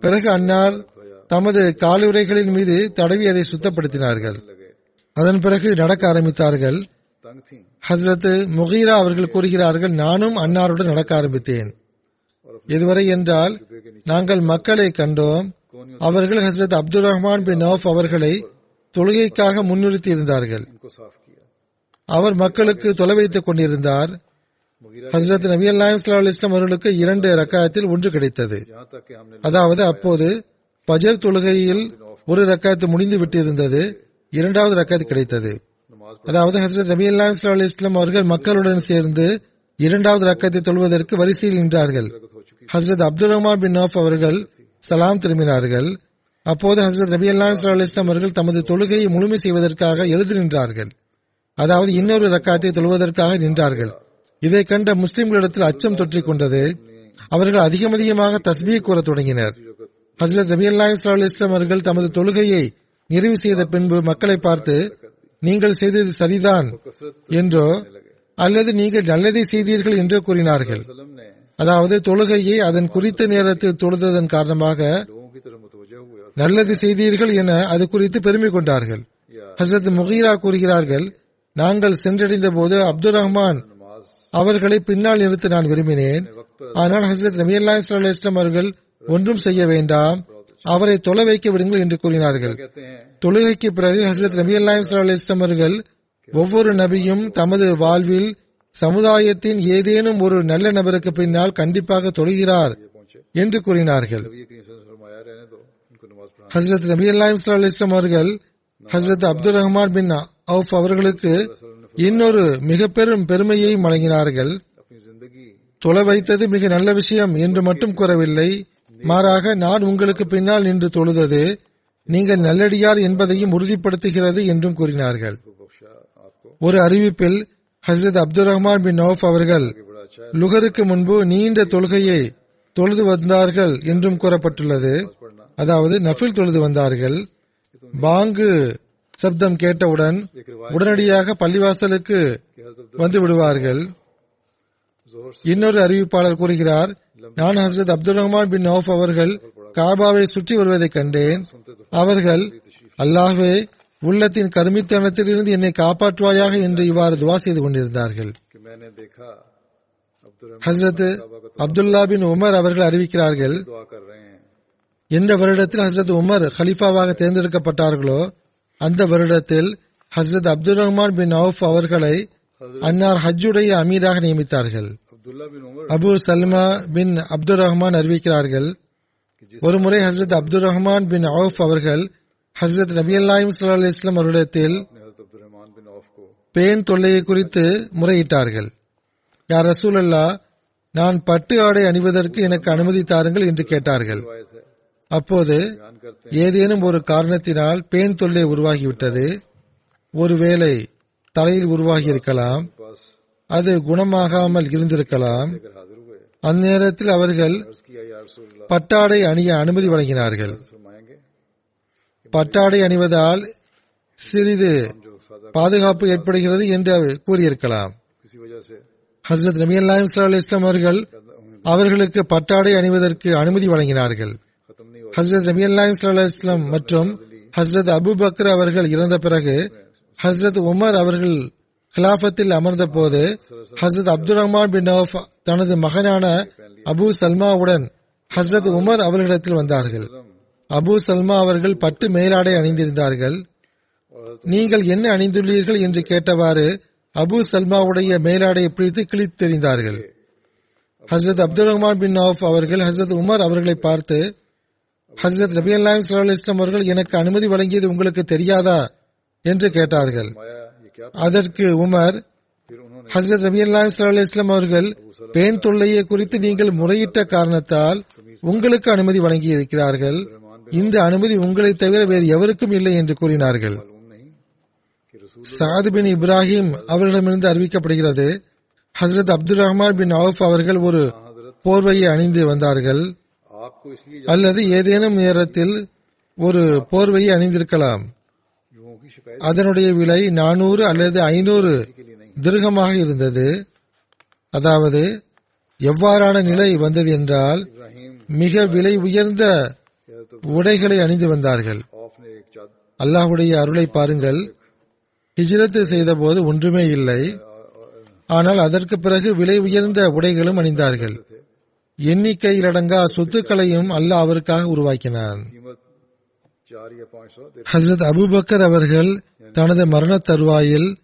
பிறகு அன்னார் தமது காலுரைகளின் மீது தடவி அதை சுத்தப்படுத்தினார்கள். அதன் பிறகு நடக்க ஆரம்பித்தார்கள். ஹசரத் முகீரா அவர்கள் கூறுகிறார்கள் நானும் அன்னாருடன் நடக்க ஆரம்பித்தேன். இதுவரை என்றால் நாங்கள் மக்களை கண்டோம். அவர்கள் ஹசரத் அப்துல் ரஹ்மான் பின் நவ் அவர்களை தொழுகைக்காக முன்னிறுத்தி இருந்தார்கள். அவர் மக்களுக்கு தொலை வைத்துக் கொண்டிருந்தார். ஹசரத் நபி அல்லாஹிஸ்லாம் அவர்களுக்கு இரண்டு ரக்காயத்தில் ஒன்று கிடைத்தது. அதாவது அப்போது பஜர் தொழுகையில் ஒரு ரக்காயத்து முடிந்து விட்டிருந்தது இரண்டாவது ரக்காயத்து கிடைத்தது. அதாவது ஹசரத் நபி அல்லாஹிஸ்லாம் இஸ்லாம் அவர்கள் மக்களுடன் சேர்ந்து இரண்டாவது ரக்கத்தை தொழுவதற்கு வரிசையில் நின்றார்கள். ஹசரத் அப்துல் ரஹ்மான் பின் நோஃப் அவர்கள் சலாம் திரும்பினார்கள். அப்போது ஹசரத் நபி அல்லாஹ் அவர்கள் தமது தொழுகையை முழுமை செய்வதற்காக எழுதி நின்றார்கள். அதாவது இன்னொரு ரக்காயத்தை தொழுவதற்காக நின்றார்கள். இதை கண்ட முஸ்லிம்களிடத்தில் அச்சம் தொற்றிக் கொண்டது அவர்கள் அதிகம் அதிகமாக தஸ்மியை கூற தொடங்கினர். ஹசரத் நபி அல்லாஹ் இஸ்லாம் அவர்கள் தமது தொழுகையை நிறைவு செய்த பின்பு மக்களை பார்த்து நீங்கள் செய்தது சரிதான் என்றோ அல்லது நீங்கள் நல்லதை செய்தீர்கள் என்றோ கூறினார்கள். அதாவது தொழுகையை அதன் குறித்த நேரத்தில் தொழுததன் காரணமாக நல்லது செய்தீர்கள் என அது குறித்து பெருமை கொண்டார்கள். ஹசரத் முகீரா கூறுகிறார்கள் நாங்கள் சென்றடைந்த போது அப்துல் ரஹ்மான் அவர்களை பின்னால் நிறுத்த நான் விரும்பினேன். ஆனால் ஹசரத் நபி இஸ்லாம் அவர்கள் ஒன்றும் செய்ய வேண்டாம். அவரை தொலை வைக்க விடுங்கள் என்று கூறினார்கள். தொழுகைக்கு பிறகு ஹசரத் நபி இஸ்லாம் அவர்கள் ஒவ்வொரு நபியும் தமது வாழ்வில் சமுதாயத்தின் ஏதேனும் ஒரு நல்ல நபருக்கு பின்னால் கண்டிப்பாக தொழுகிறார் என்று கூறினார்கள். ஹசரத் நபி அல்லாஹ் இஸ்லாம் அவர்கள் ஹசரத் அப்துல் ரஹ்மான் பின் அவர்களுக்கு இன்னொரு மிக பெரும் பெருமையை வழங்கினார்கள் தொலை வைத்தது மிக நல்ல விஷயம் என்று மட்டும் கூறவில்லை. மாறாக நான் உங்களுக்கு பின்னால் நின்று தொழுதது நீங்கள் நல்லடியார் என்பதையும் உறுதிப்படுத்துகிறது என்றும் கூறினார்கள். ஒரு அறிவிப்பில் ஹசரத் அப்துல் ரஹ்மான் பின் நவுப் அவர்கள் லுகருக்கு முன்பு நீண்ட தொழுகையை தொழுது வந்தார்கள் என்றும் கூறப்பட்டுள்ளது. அதாவது நஃபில் தொழுது வந்தார்கள். பாங்கு சப்தம் கேட்டவுடன் உடனடியாக பள்ளிவாசலுக்கு வந்து விடுவார்கள். இன்னொரு அறிவிப்பாளர் கூறுகிறார் நான் ஹசரத் அப்துல் ரஹ்மான் பின் நவுஃப் அவர்கள் காபாவை சுற்றி வருவதை கண்டேன். அவர்கள் அல்லாஹே உள்ளத்தின் கருமித்தனத்திலிருந்து என்னை காப்பாற்றுவாயாக என்று இவ்வாறு துவா செய்து கொண்டிருந்தார்கள். ஹசரத் அப்துல்லா பின் உமர் அவர்கள் அறிவிக்கிறார்கள் எந்த வருடத்தில் ஹசரத் உமர் ஹலீஃபாவாக தேர்ந்தெடுக்கப்பட்டார்களோ அந்த வருடத்தில் ஹசரத் அப்துல் ரஹ்மான் பின் அவுப் அவர்களை அன்னார் ஹஜ்ஜுடைய அமீராக நியமித்தார்கள். அபு சல்மா பின் அப்துல் ரஹ்மான் அறிவிக்கிறார்கள் ஒருமுறை ஹசரத் அப்துல் ரஹ்மான் பின் அவுப் அவர்கள் ஹசரத் நபி அல்லாயும் சல்லா அலிஸ்லாம் அவரிடத்தில் பேன் தொல்லையை குறித்து முறையிட்டார்கள். யார் ரசூல் அல்லா நான் பட்டு ஆடை அணிவதற்கு எனக்கு அனுமதி தாருங்கள் என்று கேட்டார்கள். அப்போது ஏதேனும் ஒரு காரணத்தினால் பேன் தொல்லை உருவாகிவிட்டது. ஒருவேளை தலையில் உருவாகி இருக்கலாம் அது குணமாகாமல் இருந்திருக்கலாம். அந்நேரத்தில் அவர்கள் பட்டாடை அணிய அனுமதி வழங்கினார்கள். பட்டாடை அணிவதால் சிறிது பாதுகாப்பு ஏற்படுகிறது என்று கூறியிருக்கலாம். ஹசரத் நபி அல்லாஹ் இஸ்லாம் அவர்கள் அவர்களுக்கு பட்டாடை அணிவதற்கு அனுமதி வழங்கினார்கள். ஹசரத் நபி அல்லாஹிம் இஸ்லாம் மற்றும் ஹசரத் அபு பக்ர் அவர்கள் இறந்த பிறகு ஹசரத் உமர் அவர்கள் கிலாபத்தில் அமர்ந்த போது ஹசரத் அப்துல் ரஹ்மான் பின் நவ் தனது மகனான அபு சல்மாவுடன் ஹசரத் உமர் அவர்களிடத்தில் வந்தார்கள். அபு சல்மா அவர்கள் பட்டு மேலாடை அணிந்திருந்தார்கள். நீங்கள் என்ன அணிந்துள்ளீர்கள் என்று கேட்டவாறு அபு சல்மாவுடைய மேலாடையை பிடித்து கிழித்தெறிந்தார்கள். ஹசரத் அப்துல் ரஹ்மான் பின் நவ் அவர்கள் ஹசரத் உமர் அவர்களை பார்த்து ஹசரத் நபி அல்லாஹ் சலாஹ் அவர்கள் எனக்கு அனுமதி வழங்கியது உங்களுக்கு தெரியாதா? என்று கேட்டார்கள். அதற்கு உமர் ஹசரத் நபி அல்லாஹ் சலாஹ் இஸ்லாம் அவர்கள் பெண் தொல்லையை குறித்து நீங்கள் முறையிட்ட காரணத்தால் உங்களுக்கு அனுமதி வழங்கி இருக்கிறார்கள் இந்த அனுமதி உங்களை தவிர வேறு எவருக்கும் இல்லை என்று கூறினார்கள். சாது பின் இப்ராஹிம் அவர்களிடமிருந்து அறிவிக்கப்படுகிறது ஹசரத் அப்துல் ரஹ்மான் பின் அவுப் அவர்கள் ஒரு போர்வையை அணிந்து வந்தார்கள். அல்லது ஏதேனும் நேரத்தில் ஒரு போர்வையை அணிந்திருக்கலாம். அதனுடைய விலை நானூறு அல்லது ஐநூறு திருகமாக இருந்தது. அதாவது எவ்வாறான நிலை வந்தது என்றால் மிக விலை உயர்ந்த உடைகளை அணிந்து வந்தார்கள். அல்லாஹுடைய அருளை பாருங்கள். ஹிஜ்ரத்து செய்த போது ஒன்றுமே இல்லை. ஆனால் அதற்கு பிறகு விலை உயர்ந்த உடைகளும் அணிந்தார்கள். எண்ணிக்கையிலடங்கா சொத்துக்களையும் அல்லாஹ் அவருக்காக உருவாக்கினான். ஹசரத் அபுபக்கர் அவர்கள் தனது மரண தருவாயில்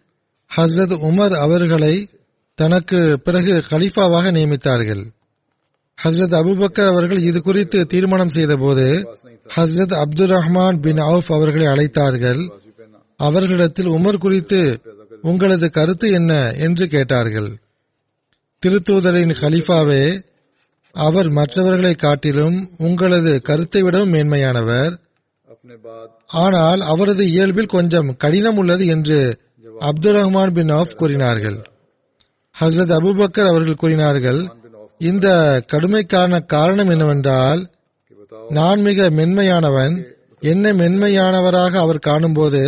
ஹசரத் உமர் அவர்களை தனக்கு பிறகு கலீஃபாவாக நியமித்தார்கள். ஹசரத் அபுபக்கர் அவர்கள் இது குறித்து தீர்மானம் செய்தபோது ஹசரத் அப்துல் ரஹ்மான் பின் அவுப் அவர்களை அழைத்தார்கள். அவர்களிடத்தில் உமர் குறித்து உங்களது கருத்து என்ன? என்று கேட்டார்கள். திருத்தூதரின் கலீஃபாவே அவர் மற்றவர்களை காட்டிலும் உங்களது கருத்தை விடவும் மேன்மையானவர். ஆனால் அவரது இயல்பில் கொஞ்சம் கடினம் உள்ளது என்று அப்துல் ரஹ்மான் பின் ஆஃப் கூறினார்கள். ஹசரத் அபுபக்கர் அவர்கள் கூறினார்கள் இந்த கடுமைக்கான காரணம் என்னவென்றால் நான் மிக மென்மையானவன் என்ன மென்மையானவராக அவர் காணும்போது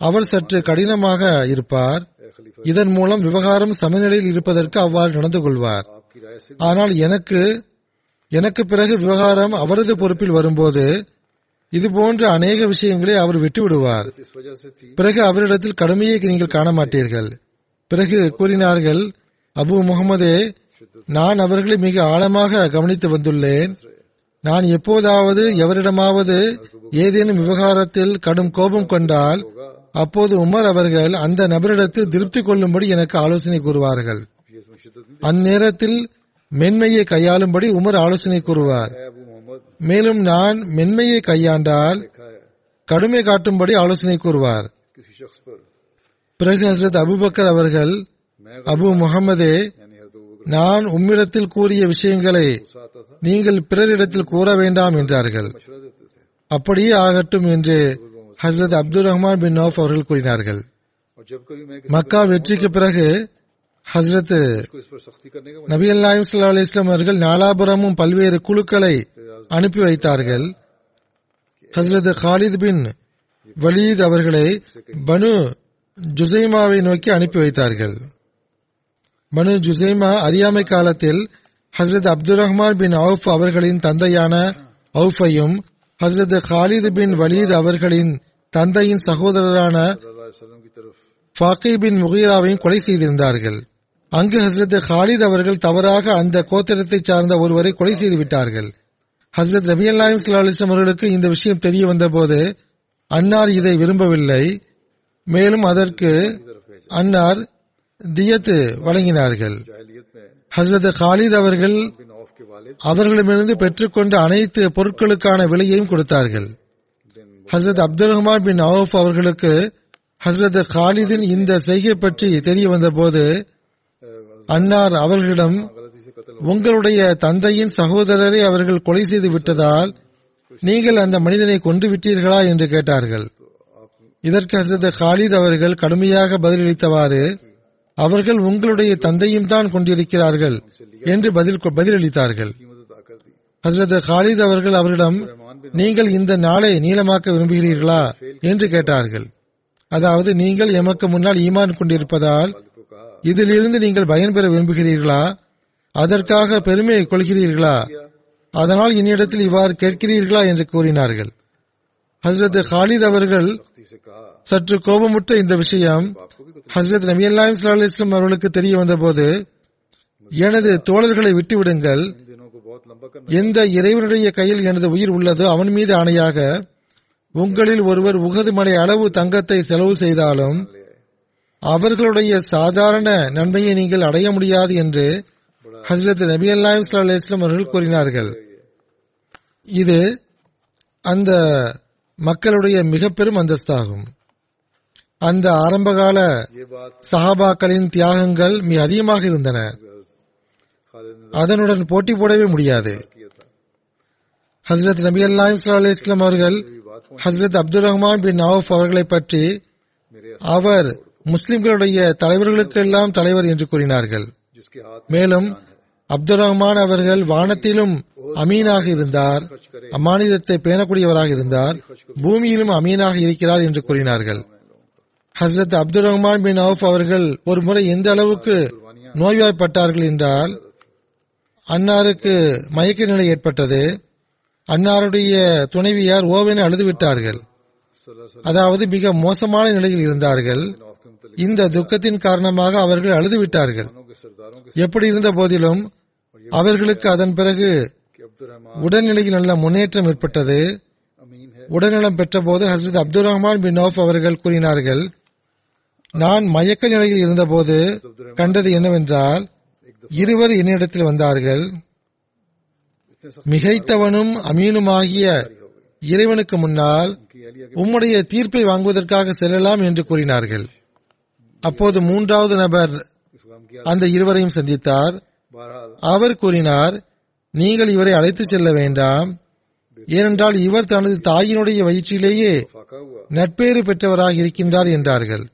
அவர் சற்று கடினமாக இருப்பார். இதன் மூலம் விவகாரம் சமநிலையில் இருப்பதற்கு அவ்வாறு நடந்து கொள்வார். ஆனால் எனக்கு எனக்கு பிறகு விவகாரம் அவரது பொறுப்பில் வரும்போது இதுபோன்ற அநேக விஷயங்களை அவர் விட்டுவிடுவார். பிறகு அவரிடத்தில் கடுமையை நீங்கள் காண மாட்டீர்கள் பிறகு கூறினார்கள் அபு முகமதே நான் அவர்களை மிக ஆழமாக கவனித்து வந்துள்ளேன். நான் எப்போதாவது எவரிடமாவது ஏதேனும் விவகாரத்தில் கடும் கோபம் கொண்டால் அப்போது உமர் அவர்கள் அந்த நபரிடத்தில் திருப்தி கொள்ளும்படி எனக்கு ஆலோசனை கூறுவார்கள். அந்நேரத்தில் மென்மையை கையாளும்படி உமர் ஆலோசனை கூறுவார். மேலும் நான் மென்மையை கையாண்டால் கடுமை காட்டும்படி ஆலோசனை கூறுவார். பிறகு ஹசரத் அபுபக்கர் அவர்கள் அபு முகமதே நான் உம்மிடத்தில் கூறிய விஷயங்களை நீங்கள் பிறரிடத்தில் கூற வேண்டாம் என்றார்கள். அப்படியே ஆகட்டும் என்று ஹசரத் அப்துல் ரஹ்மான் பின் நோஃப் அவர்கள் கூறினார்கள். மக்கா வெற்றிக்கு பிறகு ஹசரத் நபி அல்லாஹ் அலிஸ்லாம் அவர்கள் நாலாபுரமும் பல்வேறு குழுக்களை அனுப்பி வைத்தார்கள். ஹசரத் ஹாலித் பின் வலீத் அவர்களை பனு ஜுசைமாவை நோக்கி அனுப்பி வைத்தார்கள். பனு ஜுசைமா அறியாமை காலத்தில் ஹசரத் அப்துல் ரஹ்மான் பின் அவுஃப் அவர்களின் தந்தையான அவுஃபையும் ஹசரத் ஹாலித் பின் வலீத் அவர்களின் தந்தையின் சகோதரரான ஃபாக்கி பின் முகீராவையும் கொலை செய்திருந்தார்கள். அங்கு ஹசரத் ஹாலித் அவர்கள் தவறாக அந்த கோத்திரத்தை சார்ந்த ஒருவரை கொலை செய்து விட்டார்கள். ஹசரத் நபி அல்லாயும் சல்லாஹிஸ்லாம் அவர்களுக்கு இந்த விஷயம் தெரிய வந்தபோது அன்னார் இதை விரும்பவில்லை. மேலும் அதற்கு அன்னார் தியத்து வழங்கினார்கள். ஹசரத் ஹாலித் அவர்கள் அவர்களிடமிருந்து பெற்றுக்கொண்ட அனைத்து பொருட்களுக்கான விலையையும் கொடுத்தார்கள். ஹசரத் அப்துல் ரஹ்மான் பின் அவுப் அவர்களுக்கு ஹசரத் ஹாலிதின் இந்த செய்கை பற்றி தெரிய வந்தபோது போது அன்னார் அவர்களிடம் உங்களுடைய தந்தையின் சகோதரரை அவர்கள் கொலை செய்து விட்டதால் நீங்கள் அந்த மனிதனை கொண்டு விட்டீர்களா? என்று கேட்டார்கள். இதற்கு ஹசரத் ஹாலித் அவர்கள் கடுமையாக பதிலளித்தவாறு அவர்கள் உங்களுடைய தந்தையும் தான் கொண்டிருக்கிறார்கள் என்று பதில் பதிலளித்தார்கள். ஹசரத் ஹாலித் அவர்கள் அவரிடம் நீங்கள் இந்த நாளை நீளமாக்க விரும்புகிறீர்களா? என்று கேட்டார்கள். அதாவது நீங்கள் எமக்கு முன்னால் ஈமான் கொண்டிருப்பதால் இதிலிருந்து நீங்கள் பயன் பெற விரும்புகிறீர்களா? அதற்காக பெருமையை கொள்கிறீர்களா? அதனால் என்னிடத்தில் இவ்வாறு கேட்கிறீர்களா என்று கூறினார்கள். ஹசரத் ஹாலித் அவர்கள் சற்று கோபமுற்ற இந்த விஷயம் ஹசரத் நபி அல்லாஹிம் சல்லா இஸ்லாம் அவர்களுக்கு தெரிய வந்தபோது எனது தோழர்களை விட்டுவிடுங்கள். எந்த இறைவனுடைய கையில் எனது உயிர் உள்ளதோ அவன் மீது ஆணையாக உங்களில் ஒருவர் உகது மலை அளவு தங்கத்தை செலவு செய்தாலும் அவர்களுடைய சாதாரண நன்மையை நீங்கள் அடைய முடியாது என்று ஹசரத் நபி அல்லாஹ் இஸ்லாம் அவர்கள் கூறினார்கள். இது அந்த மக்களுடைய மிக பெரும் அந்தஸ்தாகும். அந்த ஆரம்பகால சஹாபாக்களின் தியாகங்கள் மிக அதிகமாக இருந்தன. அதனுடன் போட்டி போடவே முடியாது. ஹசரத் நபி அல்லாஹ் இஸ்லாம் அவர்கள் ஹசரத் அப்துல் ரஹ்மான் பின் நவஃப் அவர்களை பற்றி அவர் முஸ்லிம்களுடைய தலைவர்களுக்கு எல்லாம் தலைவர் என்று கூறினார்கள். மேலும் அப்துல் ரஹ்மான் அவர்கள் வானத்திலும் அமீனாக இருந்தார். அம்மாநிலத்தை பேணக்கூடியவராக இருந்தார். பூமியிலும் அமீனாக இருக்கிறார் என்று கூறினார்கள். ஹசரத் அப்துல் ரஹ்மான் பின் அவுப் அவர்கள் ஒரு முறை எந்த அளவுக்கு நோய்வாய்ப்பட்டார்கள் என்றால் அன்னாருக்கு மயக்க நிலை ஏற்பட்டது. அன்னாருடைய துணைவியார் ஓவென
அழுதுவிட்டார்கள்.
அதாவது மிக மோசமான நிலையில் இருந்தார்கள். இந்த துக்கத்தின் காரணமாக அவர்கள்
அழுதுவிட்டார்கள்.
எப்படி இருந்த போதிலும் அவர்களுக்கு அதன் பிறகு உடல்நிலையில் நல்ல முன்னேற்றம் ஏற்பட்டது. உடல்நலம் பெற்றபோது ஹசரத் அப்துல் ரஹ்மான் பின் நோஃப் அவர்கள் கூறினார்கள் நான் மயக்க நிலையில் இருந்தபோது கண்டது என்னவென்றால் இருவர் என்னிடத்தில் வந்தார்கள். மிகைத்தவனும் அமீனுமாகிய இறைவனுக்கு முன்னால் உம்முடைய தீர்ப்பை வாங்குவதற்காக செல்லலாம் என்று கூறினார்கள். அப்போது மூன்றாவது நபர் அந்த இருவரையும் சந்தித்தார். அவர் கூறினார் நீங்கள் இவரை அழைத்து செல்ல வேண்டாம். ஏனென்றால் இவர் தனது தாயினுடைய வயிற்றிலேயே நட்பேறு பெற்றவராக இருக்கின்றார் என்றார்கள்.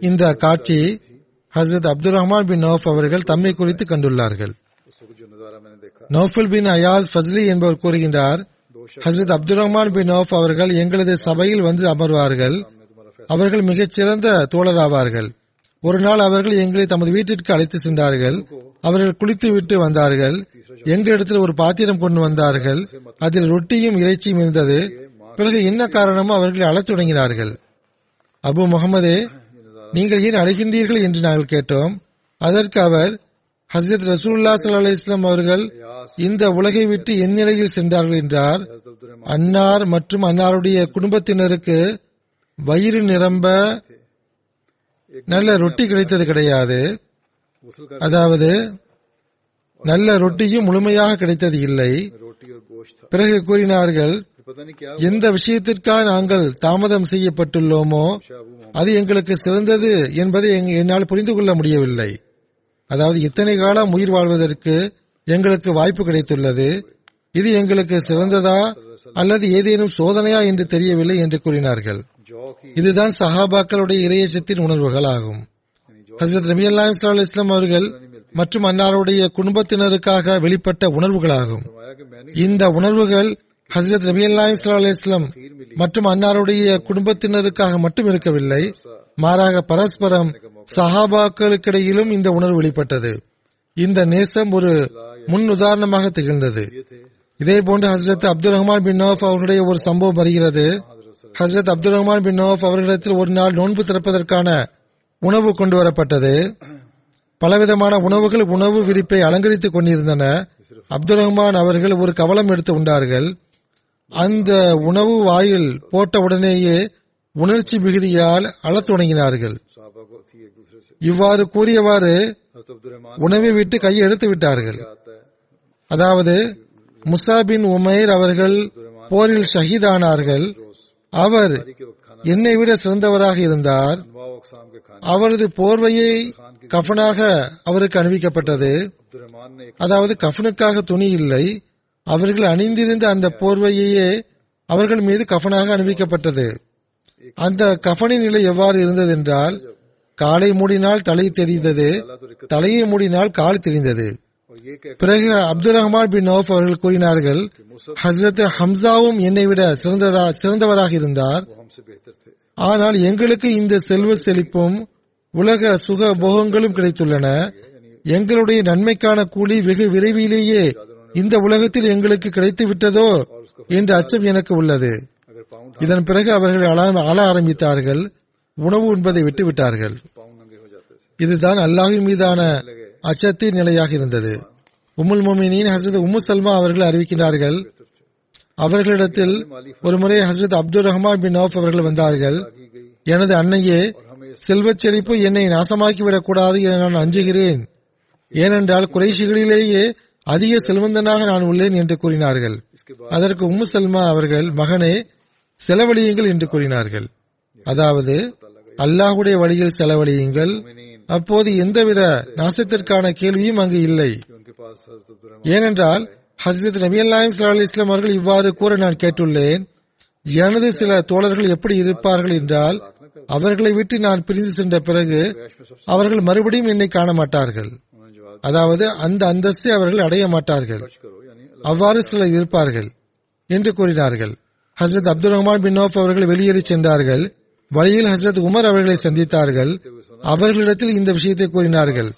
இந்த காட்சி ஹசரத் அப்துல் ரஹ்மான் பின் நௌஃப் அவர்கள் தம்மை குறித்து கண்டுள்ளார்கள். நௌஃபுல் பின் அயாஸ் ஃபஸ்லி என்பவர் கூறுகின்றார் ஹசரத் அப்துல் ரஹ்மான் பின் நௌஃப் அவர்கள் எங்களது சபையில் வந்து அமர்வார்கள். அவர்கள் மிகச்சிறந்த தோழராவார்கள். ஒரு நாள் அவர்கள் எங்களை தமது வீட்டிற்கு அழைத்து சென்றார்கள். அவர்கள் குளித்து விட்டு வந்தார்கள். எங்களிடத்தில் ஒரு பாத்திரம் கொண்டு வந்தார்கள். அதில் ரொட்டியும் இறைச்சியும் இருந்தது. பிறகு என்ன காரணமோ அவர்களை அழத் தொடங்கினார்கள். அபு முகமதே நீங்கள் ஏன் அழைகின்றீர்கள் என்று நாங்கள் கேட்டோம். அதற்கு அவர் ஹசரத் ரசூல்லா சல்லா இஸ்லாம் அவர்கள் இந்த உலகை விட்டு எந்நிலையில் சென்றார்கள் என்றார். அன்னார் மற்றும் அன்னாருடைய குடும்பத்தினருக்கு வயிறு நிரம்ப நல்ல ரொட்டி கிடைத்தது கிடையாது. அதாவது நல்ல ரொட்டியும் முழுமையாக கிடைத்தது இல்லை. பிறகு கூறினார்கள் எந்த விஷயத்திற்காக நாங்கள் தாமதம் செய்யப்பட்டுள்ளோமோ அது எங்களுக்கு சிறந்தது என்பதை என்னால் புரிந்து கொள்ள முடியவில்லை. அதாவது இத்தனை காலம் உயிர் வாழ்வதற்கு எங்களுக்கு வாய்ப்பு கிடைத்துள்ளது. இது எங்களுக்கு சிறந்ததா அல்லது ஏதேனும் சோதனையா என்று தெரியவில்லை என்று கூறினார்கள். இதுதான் சஹாபாக்களுடைய இறையச்சத்தின்
உணர்வுகளாகும்.
ஹசரத் நபி அல்லாஹ் இஸ்லாம் அவர்கள் மற்றும் அன்னாருடைய குடும்பத்தினருக்காக வெளிப்பட்ட உணர்வுகளாகும். இந்த உணர்வுகள் ஹசரத் நபி அல்லாஹ் இஸ்லாம் மற்றும் அன்னாருடைய குடும்பத்தினருக்காக மட்டும் இருக்கவில்லை மாறாக பரஸ்பரம் சஹாபாக்களுக்கிடையிலும் இந்த உணர்வு வெளிப்பட்டது. இந்த நேசம் ஒரு முன் உதாரணமாக திகழ்ந்தது. இதே போன்று ஹசரத் அப்துல் ரஹ்மான் பின் நோஃப் அவர்களுடைய ஒரு சம்பவம் வருகிறது. ஹசரத் அப்துல் ரஹ்மான் பின் நவாப் அவர்களிடத்தில் ஒரு நாள் நோன்பு திறப்பதற்கான உணவு கொண்டு வரப்பட்டது. பலவிதமான உணவுகள் உணவு விரிப்பை அலங்கரித்துக் கொண்டிருந்தன. அப்துல் ரஹ்மான் அவர்கள் ஒரு கவலம் எடுத்து உண்டார்கள். அந்த உணவு வாயில் போட்ட உடனேயே உணர்ச்சி மிகுதியால் அழத் தொடங்கினார்கள். இவ்வாறு கூறியவாறு உணவை விட்டு கையை எடுத்து விட்டார்கள். அதாவது முசாபின் உமைர் அவர்கள் போரில் ஷஹீதானார்கள். அவர் என்னை விட சிறந்தவராக இருந்தார். அவரது போர்வையை கஃபனாக அவருக்கு அணிவிக்கப்பட்டது. அதாவது கஃனுக்காக துணி இல்லை. அவர்கள் அணிந்திருந்த அந்த போர்வையே அவர்கள் மீது கஃனாக அணிவிக்கப்பட்டது. அந்த கஃனின் நிலை எவ்வாறு இருந்தது என்றால் காலை மூடினால் தலை தெரிந்தது தலையை மூடினால் கால் தெரிந்தது. பிறகு அப்துல் ரஹ்மான் பின் நௌஃப் அவர்கள் கூறினார்கள் ஹசரத் ஹம்சாவும் என்னை விட சிறந்ததா சிறந்தவராக இருந்தார். ஆனால் எங்களுக்கு இந்த செல்வ செழிப்பும் உலக சுக போகங்களும் கிடைத்துள்ளன. எங்களுடைய நன்மைக்கான கூலி வெகு விரைவிலேயே இந்த உலகத்தில் எங்களுக்கு கிடைத்து விட்டதோ என்ற அச்சம் எனக்கு உள்ளது. இதன் பிறகு அவர்கள் அழ ஆரம்பித்தார்கள். உணவு உண்பதை விட்டு விட்டார்கள் இதுதான் அல்லாஹின் மீதான அச்சத்தின் நிலையாக இருந்தது. உம்முல் மோமினின் ஹசரத் உம்மு சல்மா அவர்கள் அறிவிக்கிறார்கள் அவர்களிடத்தில் ஒருமுறை ஹசரத் அப்துல் ரஹ்மான் பின் நவுப் அவர்கள் வந்தார்கள். எனது அன்னையே செல்வச் செழிப்பு என்னை நாசமாக்கிவிடக் கூடாது என நான் அஞ்சுகிறேன். ஏனென்றால் குறைஷிகளிலேயே அதிக செல்வந்தனாக நான் உள்ளேன் என்று கூறினார்கள். அதற்கு உம்மு சல்மா அவர்கள் மகனே செலவழியுங்கள் என்று கூறினார்கள். அதாவது அல்லாஹுடைய வழியில் செலவழியுங்கள். அப்போது எந்தவித நாசத்திற்கான கேள்வியும் அங்கு இல்லை. ஏனென்றால் ஹசரத் நபி அல்லாஹிம் சல்லா இஸ்லாம் அவர்கள் இவ்வாறு கூற நான் கேட்டுள்ளேன் எனது சில தோழர்கள் எப்படி இருப்பார்கள் என்றால் அவர்களை விட்டு நான் பிரிந்து சென்ற பிறகு அவர்கள் மறுபடியும் என்னை காண மாட்டார்கள். அதாவது அந்த அந்தஸ்தை அவர்கள் அடைய மாட்டார்கள். அவ்வாறு சிலர் இருப்பார்கள் என்று கூறினார்கள். ஹசரத் அப்துல் ரஹ்மான் பின் அவர்கள் வெளியேறி சென்றார்கள். வழியில் ஹசரத் உமர் அவர்களை சந்தித்தார்கள். அவர்களிடத்தில் இந்த விஷயத்தை கூறினார்கள்.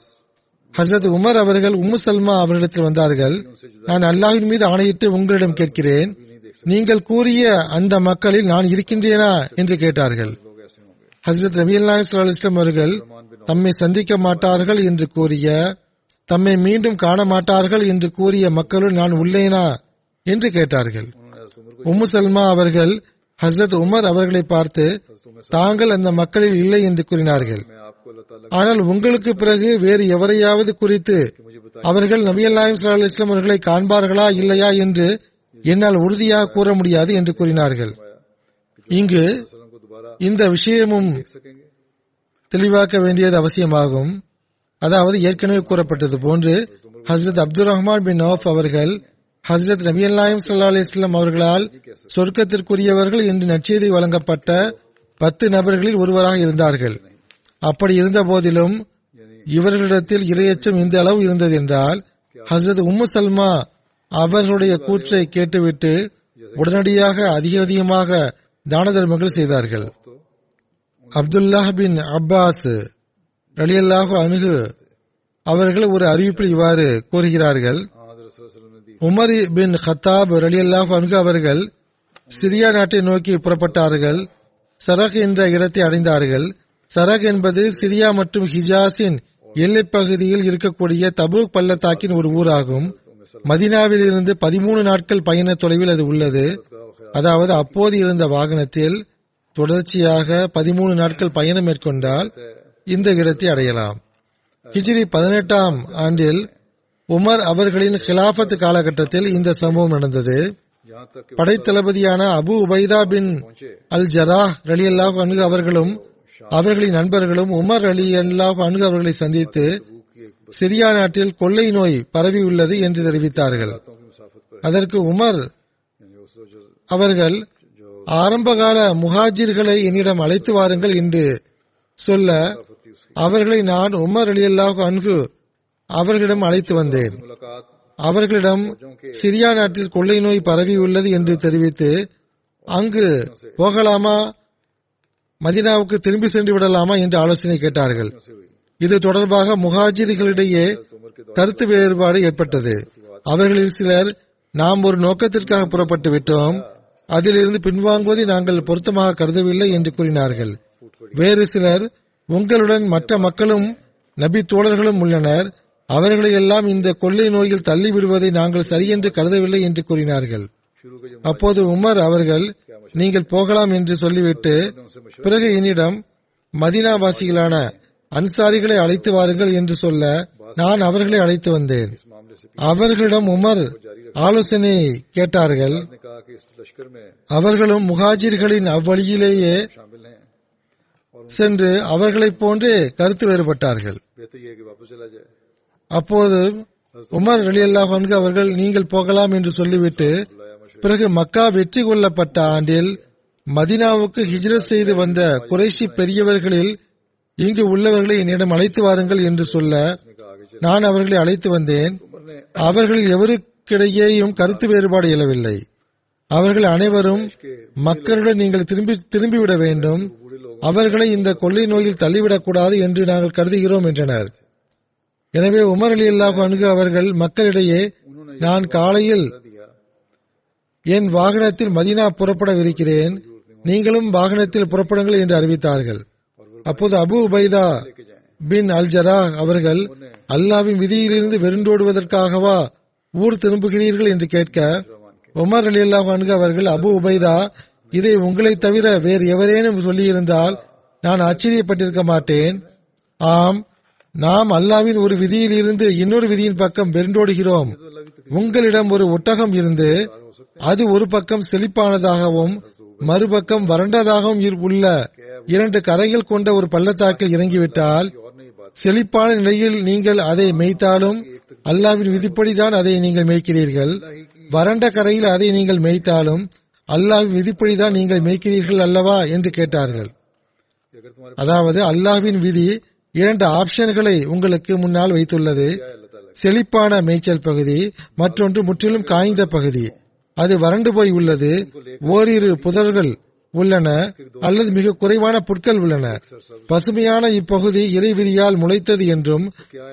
ஹசரத் உமர் அவர்கள் உம்மு சல்மா அவரிடத்தில் வந்தார்கள் நான் அல்லாஹின் மீது ஆணையிட்டு உங்களிடம் கேட்கிறேன். நீங்கள் கூறிய அந்த மக்களில் நான் இருக்கின்றேனா? என்று கேட்டார்கள். ஹசரத் ரபீல் நாயக் இஸ்லாம் அவர்கள் தம்மை சந்திக்க மாட்டார்கள் என்று கூறிய தம்மை மீண்டும் காண மாட்டார்கள் என்று கூறிய மக்களுள் நான் உள்ளேனா? என்று கேட்டார்கள். உம்மு சல்மா அவர்கள் ஹசரத் உமர் அவர்களை பார்த்து தாங்கள் அந்த மக்களில் இல்லை என்று கூறினார்கள். ஆனால் உங்களுக்கு பிறகு வேறு எவரையாவது குறித்து அவர்கள் நபி அல்லாஹிம் சல்லா இஸ்லாம் அவர்களை காண்பார்களா இல்லையா என்று என்னால் உறுதியாக கூற முடியாது என்று கூறினார்கள். இங்கு இந்த விஷயமும் தெளிவாக்க வேண்டியது அவசியமாகும். அதாவது ஏற்கனவே கூறப்பட்டது போன்று ஹசரத் அப்துல் ரஹ்மான் பின் நவாப் அவர்கள் ஹசரத் நபி அல்லாயம் சல்லா அலிஸ்லாம் அவர்களால் சொர்க்கத்திற்குரியவர்கள் என்று நச்செய்தி வழங்கப்பட்ட பத்து நபர்களில் ஒருவராக இருந்தார்கள். அப்படி இருந்த போதிலும் இவர்களிடத்தில் இரையச்சம் இந்த அளவு இருந்தது என்றால் ஹசரத் உம்மு சல்மா அவர்களுடைய கூற்றை கேட்டுவிட்டு உடனடியாக அதிக அதிகமாக தான தர்மங்கள் செய்தார்கள். அப்துல்லாஹ் பின் அப்பாஸ் அலியல்லாஹு அணுகு அவர்கள் ஒரு அறிவிப்பில் இவ்வாறு கூறுகிறார்கள். உமர் பின் ஹத்தாப் அலியல்லாஹு அணுகு அவர்கள் சிரியா நாட்டை நோக்கி புறப்பட்டார்கள். சரக் என்ற இடத்தை அடைந்தார்கள். சரக் என்பது சிரியா மற்றும் ஹிஜாஸின் எல்லைப் பகுதியில் இருக்கக்கூடிய தபூக் பள்ளத்தாக்கின் ஒரு ஊராகும். மதினாவில் இருந்து பதிமூணு நாட்கள் பயண தொலைவில் அது உள்ளது. அதாவது அப்போது இருந்த வாகனத்தில் தொடர்ச்சியாக பதிமூணு நாட்கள் பயணம் மேற்கொண்டால் இந்த இடத்தை அடையலாம். ஹிஜ்ரி பதினெட்டாம் ஆண்டில் உமர் அவர்களின் ஹிலாபத் காலகட்டத்தில் இந்த சம்பவம் நடந்தது. படைத்தளபதியான அபு உபைதா பின் அல் ஜராஹ் ரலி அல்லாஹ் அவர்களும் அவர்களின் நண்பர்களும் உமர் அலி அல்லாஹ் அன்கு அவர்களை சந்தித்து சிரியா நாட்டில் கொள்ளை நோய் பரவியுள்ளது என்று தெரிவித்தார்கள். அதற்கு உமர் அவர்கள் ஆரம்பகால முஹாஜிர்களை என்னிடம் அழைத்து வாருங்கள் என்று சொல்ல அவர்களை நான் உமர் அலி அல்லாஹ் அன்கு அவர்களிடம் அழைத்து வந்தேன். அவர்களிடம் சிரியா நாட்டில் கொள்ளை நோய் பரவியுள்ளது என்று தெரிவித்து அங்கு போகலாமா? மதினாவுக்கு திரும்பி சென்று விடலாமா என்று ஆலோசனை கேட்டார்கள். இது தொடர்பாக
முகாஜிரிகளிடையே
கருத்து வேறுபாடு ஏற்பட்டது. அவர்களில் சிலர் நாம் ஒரு நோக்கத்திற்காக புறப்பட்டு விட்டோம். அதிலிருந்து பின்வாங்குவதை நாங்கள் பொருத்தமாக கருதவில்லை என்று கூறினார்கள். வேறு சிலர் உங்களுடன் மற்ற மக்களும் நபி தோழர்களும் உள்ளனர். அவர்களையெல்லாம் இந்த கொள்ளை நோயில் தள்ளிவிடுவதை நாங்கள் சரியென்று கருதவில்லை என்று கூறினார்கள். அப்போது உமர் அவர்கள் நீங்கள் போகலாம் என்று சொல்லிவிட்டு பிறகு என்னிடம் மதினாவாசிகளான அன்சாரிகளை அழைத்து வாருங்கள் என்று சொல்ல நான் அவர்களை அழைத்து வந்தேன். அவர்களிடம் உமர் ஆலோசனை கேட்டார்கள். அவர்களும் முகாஜிர்களின் அவ்வழியிலேயே சென்று அவர்களைப் போன்றே கருத்து வேறுபட்டார்கள். அப்போது உமர் அலி அல்லாஹ் அவர்கள் நீங்கள் போகலாம் என்று சொல்லிவிட்டு பிறகு மக்கா வெற்றி கொள்ளப்பட்ட ஆண்டில் மதினாவுக்கு ஹிஜ்ரத் செய்து வந்த குறைஷி பெரியவர்களில் இங்கு உள்ளவர்களை என்னிடம் அழைத்து வாருங்கள் என்று சொல்ல நான் அவர்களை அழைத்து வந்தேன். அவர்கள் எவருக்கிடையேயும் கருத்து வேறுபாடு எழவில்லை. அவர்கள் அனைவரும் மக்களுடன் நீங்கள் திரும்பி திரும்பிவிட வேண்டும். அவர்களை இந்த கொள்ளை நோயில் தள்ளிவிடக்கூடாது என்று நாங்கள் கருதுகிறோம் என்றனர். எனவே உமர் அலி அல்லாஹ் அணுகு அவர்கள் மக்களிடையே நான் காலையில் என் வாகனத்தில் மதீனா புறப்படவிருக்கிறேன். நீங்களும் வாகனத்தில் புறப்படுங்கள் என்று அறிவித்தார்கள். அப்போது அபு உபைதா பின் அல்ஜரா அவர்கள் அல்லாவின் விதியிலிருந்து வெருண்டோடுவதற்காகவா ஊர் திரும்புகிறீர்கள்? என்று கேட்க உமர் அலி அல்லாஹ் அன்கு அவர்கள் அபு உபைதா இதை உங்களை தவிர வேறு எவரேனும் சொல்லியிருந்தால் நான் ஆச்சரியப்பட்டிருக்க மாட்டேன். ஆம் நாம் அல்லாவின் ஒரு விதியில் இருந்து இன்னொரு விதியின் பக்கம் வெருண்டோடுகிறோம் உங்களிடம் ஒரு ஒட்டகம் இருந்து அது ஒரு பக்கம் செழிப்பானதாகவும் மறுபக்கம் வறண்டதாகவும் உள்ள இரண்டு கரைகள் கொண்ட ஒரு பள்ளத்தாக்கில் இறங்கிவிட்டால் செழிப்பான நிலையில் நீங்கள் அதை மேய்த்தாலும் அல்லாவின் விதிப்படிதான் அதை நீங்கள் மேய்க்கிறீர்கள். வறண்ட கரையில் அதை நீங்கள் மேய்த்தாலும் அல்லாவின் விதிப்படிதான் நீங்கள் மேய்க்கிறீர்கள் அல்லவா என்று கேட்டார்கள். அதாவது அல்லாவின் விதி இரண்டு ஆப்ஷன்களை உங்களுக்கு முன்னால் வைத்துள்ளது. செழிப்பான மேய்ச்சல் பகுதி மற்றொன்று முற்றிலும் காய்ந்த பகுதி. அது வறண்டு போய் உள்ளது. ஓரிரு புதர்கள் உள்ளன அல்லது மிக குறைவான புட்கள் உள்ளன. பசுமையான இப்பகுதி இறை விதியால் முளைத்தது என்றும்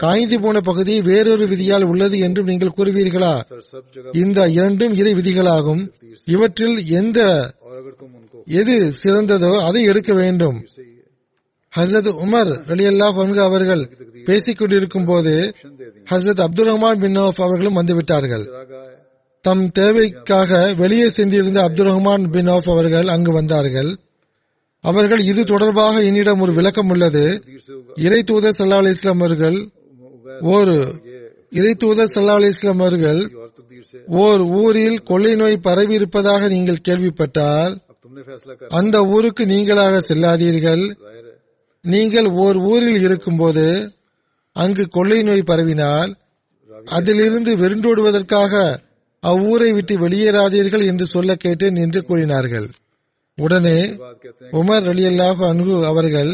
காய்ந்து போன பகுதி வேறொரு விதியால் உள்ளது என்றும் நீங்கள் கூறுவீர்களா? இந்த இரண்டும் இறை விதிகளாகும். இவற்றில் எந்த எது சிறந்ததோ அதை எடுக்க வேண்டும். ஹசரத் உமர் அலியல்லா பங்கு அவர்கள் பேசிக் கொண்டிருக்கும் போது ஹசரத் அப்துல் ரஹ்மான் பின் அவர்களும் வந்துவிட்டார்கள். தம் தேவைக்காக வெளியே சென்றிருந்த அப்துல் ரஹ்மான் பின் ஆஃப் அவர்கள் அங்கு வந்தார்கள். அவர்கள் இது தொடர்பாக என்னிடம் ஒரு விளக்கம் உள்ளது. இறை தூதர் சல்லா அலி இஸ்லாம் அவர்கள் ஒரு இறை தூதர் சல்லா அலி இஸ்லாம் அவர்கள் ஓர் ஊரில் கொள்ளை நோய் பரவி இருப்பதாக நீங்கள் கேள்விப்பட்டால் அந்த ஊருக்கு நீங்களாக செல்லாதீர்கள். நீங்கள் ஓர் ஊரில் இருக்கும்போது அங்கு கொள்ளை நோய் பரவினால் அதிலிருந்து வெருண்டோடுவதற்காக அவ்வூரை விட்டு வெளியேறாதீர்கள் என்று சொல்ல கேட்டேன் என்று கூறினார்கள். உடனே உமர் அலி
அல்லாஹ் அன்கு அவர்கள்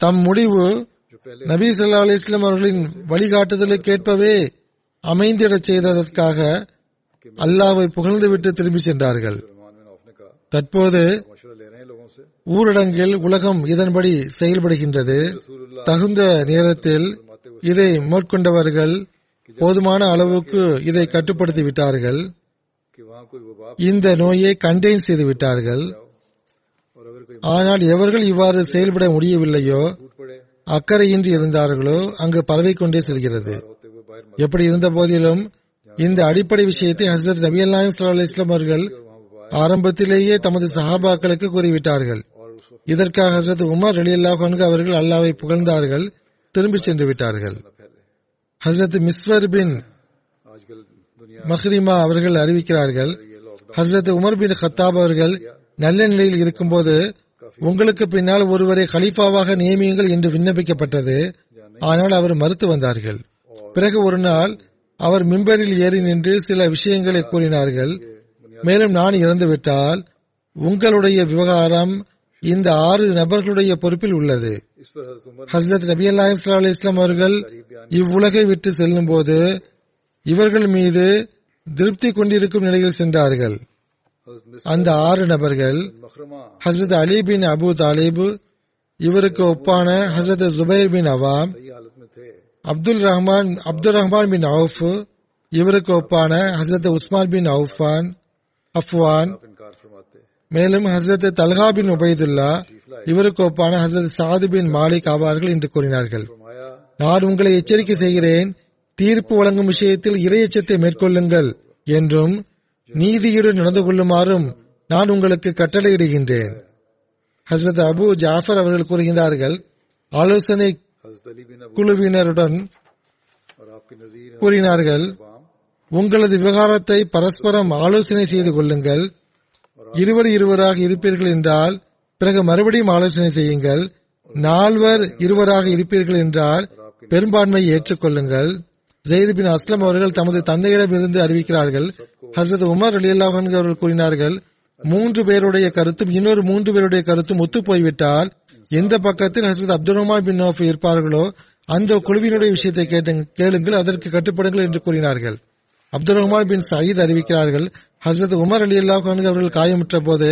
தம் முடிவு நபி சொல்லா அலி இஸ்லாம் அவர்களின் வழிகாட்டுதலுக்கேற்பவே அமைந்திடச் செய்ததற்காக அல்லாவை புகழ்ந்துவிட்டு திரும்பி சென்றார்கள். தற்போது ஊரடங்கில் உலகம் இதன்படி செயல்படுகின்றது. தகுந்த நேரத்தில் இதை மேற்கொண்டவர்கள் போதுமான அளவுக்கு இதை கட்டுப்படுத்தி விட்டார்கள் இந்த நோயை கண்டெய்ன் செய்து விட்டார்கள் ஆனால் எவர்கள் இவ்வாறு செயல்பட முடியவில்லையோ அக்கறையின்றி இருந்தார்களோ அங்கு
பரவி கொண்டே செல்கிறது.
எப்படி இருந்த போதிலும் இந்த அடிப்படை விஷயத்தை ஹசரத் நபி அல்லாஹிம் இஸ்லாம் அவர்கள் ஆரம்பத்திலேயே தமது சஹாபாக்களுக்கு கூறிவிட்டார்கள். இதற்காக ஹசரத் உமர் அலி அல்லாஹ் அவர்கள் அல்லாவை புகழ்ந்தார்கள் திரும்பி சென்று விட்டார்கள். ஹசரத் மிஸ்வர் பின் மஹ்ரிமா அவர்கள் அறிவிக்கிறார்கள் ஹசரத் உமர் பின் ஹத்தாப் அவர்கள் நல்ல நிலையில் இருக்கும்போது உங்களுக்கு பின்னால் ஒருவரை கலீஃபாவாக நியமியுங்கள் என்று விண்ணப்பிக்கப்பட்டது. ஆனால் அவர் மறுத்து வந்தார்கள். பிறகு ஒரு நாள் அவர் மிம்பரில் ஏறி நின்று சில விஷயங்களை கூறினார்கள். மேலும் நான் இறந்துவிட்டால் உங்களுடைய விவகாரம் இந்த ஆறு நபர்களுடைய பொறுப்பில் உள்ளது. ஹசரத் நபி அல்லாஹிம் சல்லா இஸ்லாம் அவர்கள் இவ்வுலகை விட்டு செல்லும் போது இவர்கள் மீது திருப்தி கொண்டிருக்கும் நிலையில் சென்றார்கள். அந்த ஆறு நபர்கள் ஹசரத் அலி பின் அபு தாலிபு இவருக்கு ஒப்பான ஹசரத் ஜுபைர் பின் அவாம் அப்துல் ரஹ்மான் அப்துல் ரஹ்மான் பின் அவுஃப் இவருக்கு ஒப்பான ஹசரத் உஸ்மான் பின் அவுஃபான் அஃப்வான் மேலும் ஹசரத் தல்கா பின் உபயதுல்லா இவருக்கு ஒப்பான ஹசரத் சாது பின் மாலிக் ஆவார்கள் என்று கூறினார்கள். நான் உங்களை எச்சரிக்கை செய்கிறேன். தீர்ப்பு வழங்கும் விஷயத்தில் இரையச்சத்தை மேற்கொள்ளுங்கள் என்றும் நீதியுடன் நடந்து கொள்ளுமாறும் நான் உங்களுக்கு கட்டளையிடுகின்றேன். ஹசரத் அபு ஜாஃபர் அவர்கள் கூறுகின்றார்கள். ஆலோசனை குழுவினருடன் கூறினார்கள் உங்களது விவகாரத்தை பரஸ்பரம் ஆலோசனை செய்து கொள்ளுங்கள். இருவர் இருவராக இருப்பீர்கள் என்றால் பிறகு மறுபடியும் ஆலோசனை செய்யுங்கள். நால்வர் இருவராக இருப்பீர்கள் என்றால் பெரும்பான்மையை ஏற்றுக்கொள்ளுங்கள். ஜெயித் பின் அஸ்லம் அவர்கள் தமது தந்தையிடம் இருந்து அறிவிக்கிறார்கள். ஹசரத் உமர் அலி அல்லாஹன் அவர்கள் கூறினார்கள் மூன்று பேருடைய கருத்தும் இன்னொரு மூன்று பேருடைய கருத்தும் ஒத்து போய்விட்டால் எந்த பக்கத்தில் ஹசரத் அப்துல் ரஹ்மான் பின் நோஃப் இருப்பார்களோ அந்த குழுவினுடைய விஷயத்தை கேட்டு கேளுங்கள் அதற்கு கட்டுப்படுங்கள் என்று கூறினார்கள். அப்துல் ரஹ்மான் பின் சயீத் அறிவிக்கிறார்கள் ஹசரத் உமர் அலி அல்லாஹ் அவர்கள் காயமுற்ற போது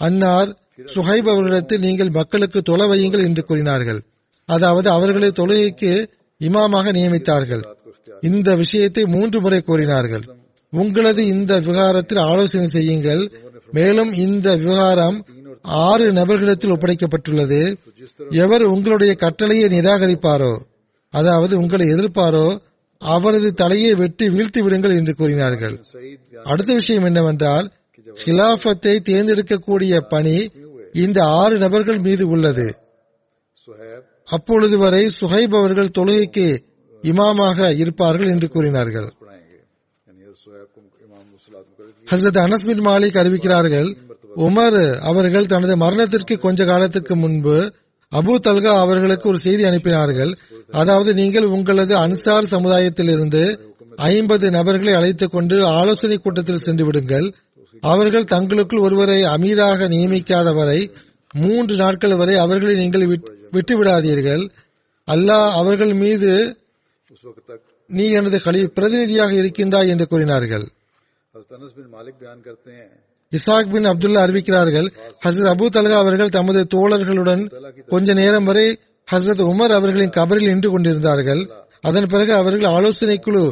அன்னார் சுஹைப் அவர்களிடத்தில் நீங்கள் மக்களுக்கு தொலை வையுங்கள் என்று கூறினார்கள். அதாவது அவர்களை தொழுகைக்கு இமாமாக நியமித்தார்கள். இந்த விஷயத்தை மூன்று முறை கூறினார்கள். உங்களது இந்த விவகாரத்தில் ஆலோசனை செய்யுங்கள். மேலும் இந்த விவகாரம் ஆறு நபர்களிடத்தில் ஒப்படைக்கப்பட்டுள்ளது. எவர் உங்களுடைய கட்டளையை நிராகரிப்பாரோ அதாவது உங்களை எதிர்ப்பாரோ அவரது தலையை வெட்டி வீழ்த்தி விடுங்கள் என்று கூறினார்கள். அடுத்த விஷயம் என்னவென்றால் ஹிலாபத்தை தேர்ந்தெடுக்கக்கூடிய பணி இந்த ஆறு நபர்கள் மீது உள்ளது. அப்பொழுது வரை சுஹைப் அவர்கள் தொழுகைக்கு இமாமாக இருப்பார்கள் என்று கூறினார்கள். ஹசரத் அனஸ்மின் மாலிக் அறிவிக்கிறார்கள் உமர் அவர்கள் தனது மரணத்திற்கு கொஞ்ச காலத்திற்கு முன்பு அபு தல்கா அவர்களுக்கு ஒரு செய்தி அனுப்பினார்கள். அதாவது நீங்கள் உங்களது அன்சார் சமுதாயத்திலிருந்து ஐம்பது நபர்களை அழைத்துக் கொண்டு ஆலோசனை கூட்டத்தில் சென்று விடுங்கள். அவர்கள் தங்களுக்குள் ஒருவரை அமீதாக நியமிக்காத வரை மூன்று நாட்கள் வரை அவர்களை நீங்கள் விட்டுவிடாதீர்கள் அல்லாஹ் அவர்கள் மீது நீ எனது கலி பிரதிநிதியாக இருக்கின்றாய் என்று கூறினார்கள். இசாக் பின் அப்துல்லா அறிவிக்கிறார்கள். ஹசரத் அபு தலகா அவர்கள் தமது தோழர்களுடன் கொஞ்ச நேரம் வரை ஹசரத் உமர் அவர்களின் கபரில் நின்று கொண்டிருந்தார்கள். அதன் பிறகு அவர்கள் ஆலோசனை குழு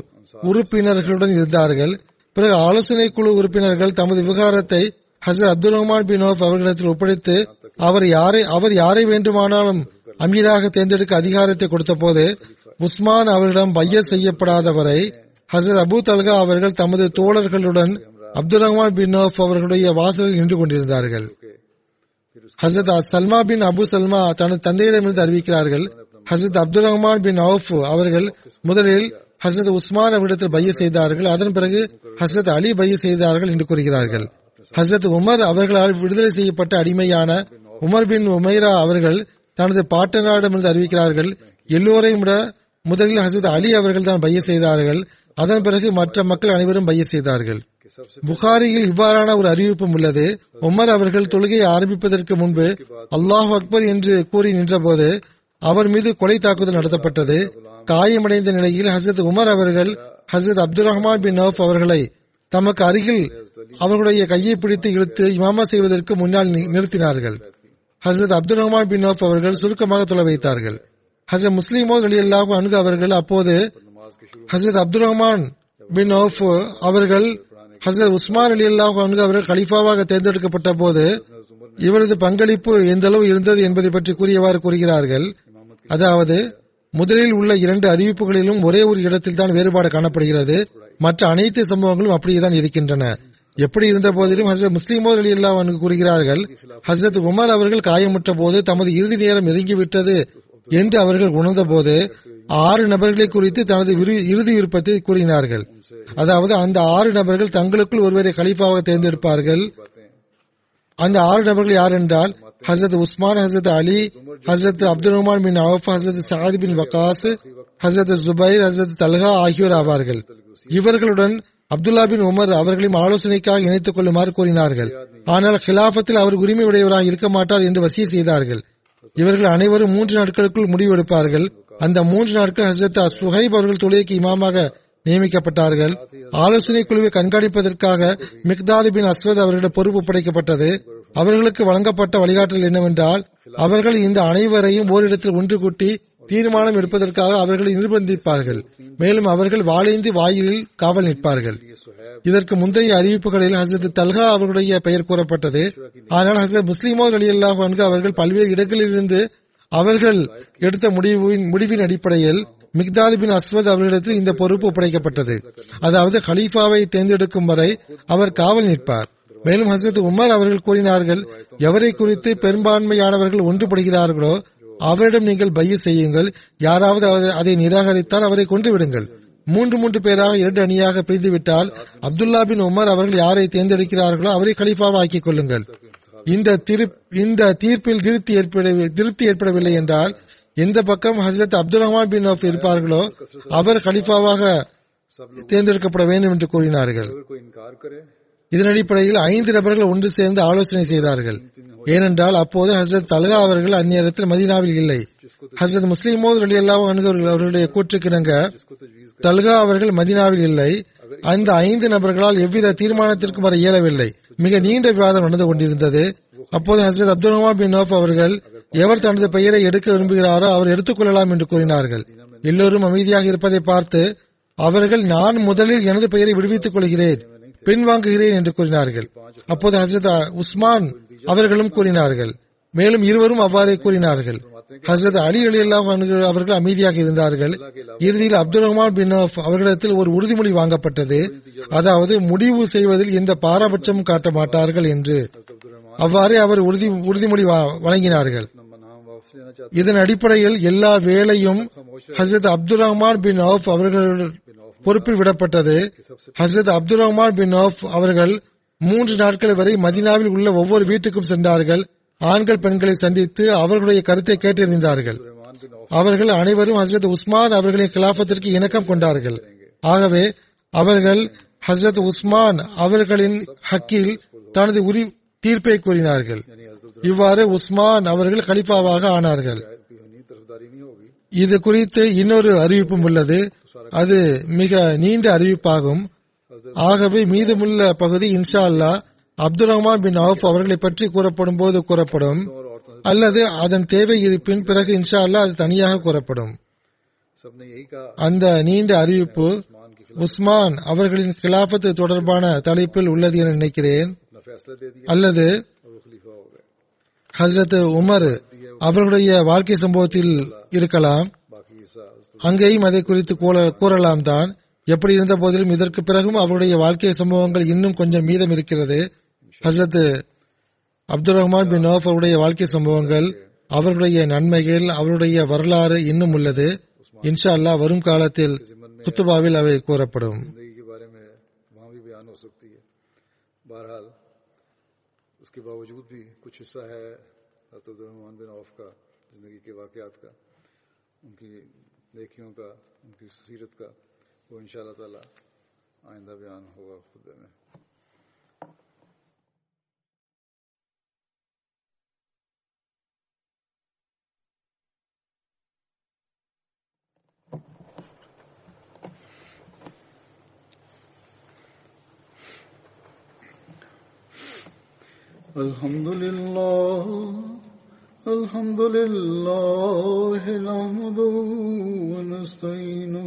உறுப்பினர்களுடன் இருந்தார்கள். பிறகு ஆலோசனை குழு உறுப்பினர்கள் தமது விவகாரத்தை ஹசரத் அப்துல் ரஹ்மான் பின் ஓஃப் அவர்களிடத்தில் ஒப்படைத்து அவர் யாரை அவர் யாரை வேண்டுமானாலும் அமீராக தேர்ந்தெடுக்க அதிகாரத்தை கொடுத்தபோது உஸ்மான் அவர்களிடம் பைய செய்யப்படாதவரை ஹசரத் அபு தல்கா அவர்கள் தமது தோழர்களுடன் அப்துல் ரஹ்மான் பின் ஓஃப் அவர்களுடைய வாசலில் நின்று கொண்டிருந்தார்கள். ஹசரத் சல்மா பின் அபு சல்மா தனது தந்தையிடமிருந்து அறிவிக்கிறார்கள். ஹசரத் அப்துல் ரஹ்மான் பின் அவுஃப் அவர்கள் முதலில் ஹசரத் உஸ்மான் அவரிடத்தில் பைய செய்தார்கள். அதன் பிறகு ஹசரத் அலி பைய செய்தார்கள் என்று கூறுகிறார்கள். ஹசரத் உமர் அவர்களால் விடுதலை செய்யப்பட்ட அடிமையான உமர் பின் உமைரா அவர்கள் தனது பாட்டனாரிடமிருந்து அறிவிக்கிறார்கள். எல்லோரையும் விட முதலில் ஹசரத் அலி அவர்கள் தான் பைய செய்தார்கள். அதன் பிறகு மற்ற மக்கள் அனைவரும் பைய செய்தார்கள். புகாரியில் இவ்வாறான ஒரு அறிவிப்பும் உள்ளது. உமர் அவர்கள் தொழுகையை ஆரம்பிப்பதற்கு முன்பு அல்லாஹ் அக்பர் என்று கூறி நின்றபோது அவர் மீது கொலை தாக்குதல் நடத்தப்பட்டது. காயமடைந்த நிலையில் ஹசரத் உமர் அவர்கள் ஹசரத் அப்துல் ரஹ்மான் பின் நவ் அவர்களை தமக்கு அருகில் அவர்களுடைய கையை பிடித்து இழுத்து இமாமா செய்வதற்கு முன்னால் நிறுத்தினார்கள். ஹசரத் அப்துல் ரஹ்மான் பின் நவ் அவர்கள் சுருக்கமாக தொலை வைத்தார்கள். ஹசரத் முஸ்லிமோ அலி அணுகு அவர்கள் அப்போது ஹசரத் அப்துல் ரஹ்மான் பின் அவுஃப் அவர்கள் ஹசரத் உஸ்மான் அலி அல்லாஹ் அவர்கள் கலிஃபாவாக தேர்ந்தெடுக்கப்பட்ட போது இவரது பங்களிப்பு எந்த அளவு இருந்தது என்பதை பற்றி கூறியவாறு கூறுகிறார்கள். அதாவது முதலில் உள்ள இரண்டு அறிவிப்புகளிலும் ஒரே ஒரு இடத்தில் தான் வேறுபாடு காணப்படுகிறது. மற்ற அனைத்து சம்பவங்களும் அப்படியே தான் இருக்கின்றன. எப்படி இருந்த போதிலும் ஹசரத் முஸ்லிமோர் அலி அல்லாஹ் கூறுகிறார்கள் ஹசரத் உமர் அவர்கள் காயமுற்ற போது தமது இறுதி நேரம் நெருங்கிவிட்டது என்று அவர்கள் உணர்ந்த போது ஆறு நபர்களை குறித்து தனது இறுதி விருப்பத்தை கூறினார்கள். அதாவது அந்த ஆறு நபர்கள் தங்களுக்குள் ஒருவரை கலிப்பாவாக தேர்ந்தெடுப்பார்கள். அந்த ஆறு நபர்கள் யார் என்றால் ஹசரத் உஸ்மான் ஹசரத் அலி ஹசரத் அப்துல் ரஹ்மான் பின் அவப் ஹசரத் சாத் பின் வக்காஸ் ஹசரத் ஜுபைர் ஹசரத் தல்ஹா ஆகியோர் ஆவார்கள். இவர்களுடன் அப்துல்லா பின் உமர் அவர்களையும் ஆலோசனைக்காக இணைத்துக் கொள்ளுமாறு கூறினார்கள். ஆனால் கிலாபத்தில் அவர் உரிமை உடையவராக இருக்க மாட்டார் என்று வசிய செய்தார்கள். இவர்கள் அனைவரும் மூன்று நாட்களுக்குள் முடிவெடுப்பார்கள். அந்த மூன்று நாட்கள் ஹசரத் சுஹைப் அவர்கள் தொழுகைக்கு இமாமாக நியமிக்கப்பட்டார்கள். ஆலோசனை குழுவை கண்காணிப்பதற்காக மிக்தாது பின் அஸ்வத் அவர்களிடம் பொறுப்பு படைக்கப்பட்டது அவர்களுக்கு வழங்கப்பட்ட வழிகாட்டல் என்னவென்றால் அவர்கள் இந்த அனைவரையும் ஓரிடத்தில் ஒன்று கூட்டி தீர்மானம் எடுப்பதற்காக அவர்களை நிர்பந்திப்பார்கள். மேலும் அவர்கள் வாழேந்தி வாயிலில் காவல் நிற்பார்கள். இதற்கு முந்தைய அறிவிப்புகளில் ஹசரத் தல்ஹா அவர்களுடைய பெயர் கூறப்பட்டது. ஆனால் ஹசரத் முஸ்லிமோ அலி அல்லாஹ் அவர்கள் பல்வேறு இடங்களிலிருந்து அவர்கள் எடுத்த முடிவின் முடிவின் அடிப்படையில் மிக்தாது பின் அஸ்வத் அவர்களிடத்தில் இந்த பொறுப்பு ஒப்படைக்கப்பட்டது. அதாவது ஹலீஃபாவை தேர்ந்தெடுக்கும் வரை அவர் காவல் நிற்பார். மேலும் ஹசரத் உமர் அவர்கள் கூறினார்கள் எவரை குறித்து பெரும்பான்மையானவர்கள் ஒன்றுபடுகிறார்களோ அவரிடம் நீங்கள் பைய செய்யுங்கள். யாராவது அதை நிராகரித்தால் அவரை கொன்றுவிடுங்கள். மூன்று மூன்று பேராக இரண்டு அணியாக பிரிந்துவிட்டால் அப்துல்லா பின் உமர் அவர்கள் யாரை தேர்ந்தெடுக்கிறார்களோ அவரை கலிப்பாக ஆக்கிக் கொள்ளுங்கள். இந்த இந்த தீர்ப்பில் திருப்தி ஏற்பட திருப்தி ஏற்படவில்லை என்றால் எந்த பக்கம் Hazrat Abdul Rahman bin Auf இருப்பார்களோ அவர் கலிஃபாவாக தேர்ந்தெடுக்கப்பட வேண்டும் என்று கூறினார்கள். இதன் அடிப்படையில் ஐந்து நபர்கள் ஒன்று சேர்ந்து ஆலோசனை செய்தார்கள். ஏனென்றால் அப்போது ஹசரத் தலகா அவர்கள் அந்நேரத்தில் மதீனாவில் இல்லை. ஹசரத் முஸ்லீம் மோது அலி அல்லாஹ் அணுகவர்கள் அவர்களுடைய கூற்றுக்கிணங்க தல்கா அவர்கள் மதினாவில் இல்லை. அந்த ஐந்து நபர்களால் எவ்வித தீர்மானத்திற்கும் வர இயலவில்லை. மிக நீண்ட விவாதம் நடந்து கொண்டிருந்தது. அப்போது ஹசரத் அப்துல் ரஹ்மா பின் நோப் அவர்கள் எவர் தனது பெயரை எடுக்க விரும்புகிறாரோ அவர் எடுத்துக்கொள்ளலாம் என்று கூறினார்கள். எல்லோரும் அமைதியாக இருப்பதை பார்த்து அவர்கள் நான் முதலில் எனது பெயரை விடுவித்துக் கொள்கிறேன் பின்வாங்குகிறேன் என்று கூறினார்கள். அப்போது ஹசரத் உஸ்மான் அவர்களும் கூறினார்கள். மேலும் இருவரும் அவ்வாறே கூறினார்கள். ஹசரத் அலி அலி அவர்கள் அமைதியாக இருந்தார்கள். இறுதியில் அப்துல் ரஹ்மான் பின் அவர்களிடத்தில் ஒரு உறுதிமொழி வாங்கப்பட்டது. அதாவது முடிவு செய்வதில் எந்த பாரபட்சமும் காட்ட மாட்டார்கள் என்று. அவ்வாறே அவர் உறுதி உறுதிமொழி வழங்கினார்கள். இதன் அடிப்படையில் எல்லா வேலையும் ஹசரத் அப்துல் ரஹ்மான் பின் அவுப் அவர்கள் பொறுப்பில் விடப்பட்டது. ஹசரத் அப்துல் ரஹ்மான் பின் அவர்கள் மூன்று நாட்கள் வரை மதினாவில் உள்ள ஒவ்வொரு வீட்டுக்கும் சென்றார்கள். ஆண்கள் பெண்களை சந்தித்து அவர்களுடைய கருத்தை கேட்டறிந்தார்கள். அவர்கள் அனைவரும் ஹசரத் உஸ்மான் அவர்களின் கிலாபத்திற்கு இணக்கம் கொண்டார்கள். ஆகவே அவர்கள் ஹசரத் உஸ்மான் அவர்களின் ஹக்கில் தனது உரி தீர்ப்பை கூறினார்கள். இவ்வாறு உஸ்மான் அவர்கள் கலிஃபாவாக ஆனார்கள். இது குறித்து இன்னொரு அறிவிப்பும் உள்ளது. அது மிக நீண்ட அறிவிப்பாகும். ஆகவே மீதமுள்ள பகுதி இன்ஷா அல்லா அப்துல் ரஹ்மான் பின் அவுப் அவர்களை பற்றி கூறப்படும் போது கூறப்படும். அல்லது அதன் தேவை இருப்பின் பிறகு இன்ஷா அல்லா அது தனியாக கூறப்படும். அந்த நீண்ட அறிவிப்பு உஸ்மான் அவர்களின் கிலாபத்து தொடர்பான தலைப்பில் உள்ளது என நினைக்கிறேன். அல்லது ஹசரத் உமர் அவர்களுடைய வாழ்க்கை சம்பவத்தில் இருக்கலாம். அங்கேயும் அதை குறித்து கூறலாம் தான் எப்படி இருந்த போதிலும் இதற்கு பிறகும் அவருடைய வாழ்க்கை சம்பவங்கள் இன்னும் கொஞ்சம் மீதம் இருக்கிறது. ஹசரத் அப்துல் ரஹ்மான் பின் நோஃப் அவருடைய வாழ்க்கை சம்பவங்கள் அவருடைய நன்மைகள் அவருடைய வரலாறு இன்னும் உள்ளது. இன்ஷா அல்லா வரும் காலத்தில் குத்துபாவில் அவை கூறப்படும்.
کے باوجود بھی کچھ حصہ ہے حضرت عبدالرحمٰن بن عوف کا زندگی کے واقعات کا ان کی نیکیوں کا ان کی سیرت کا وإن شاء الله تعالى آئندہ بیان ہوگا خود میں الحمد لله الحمد لله نحمده ونستعينه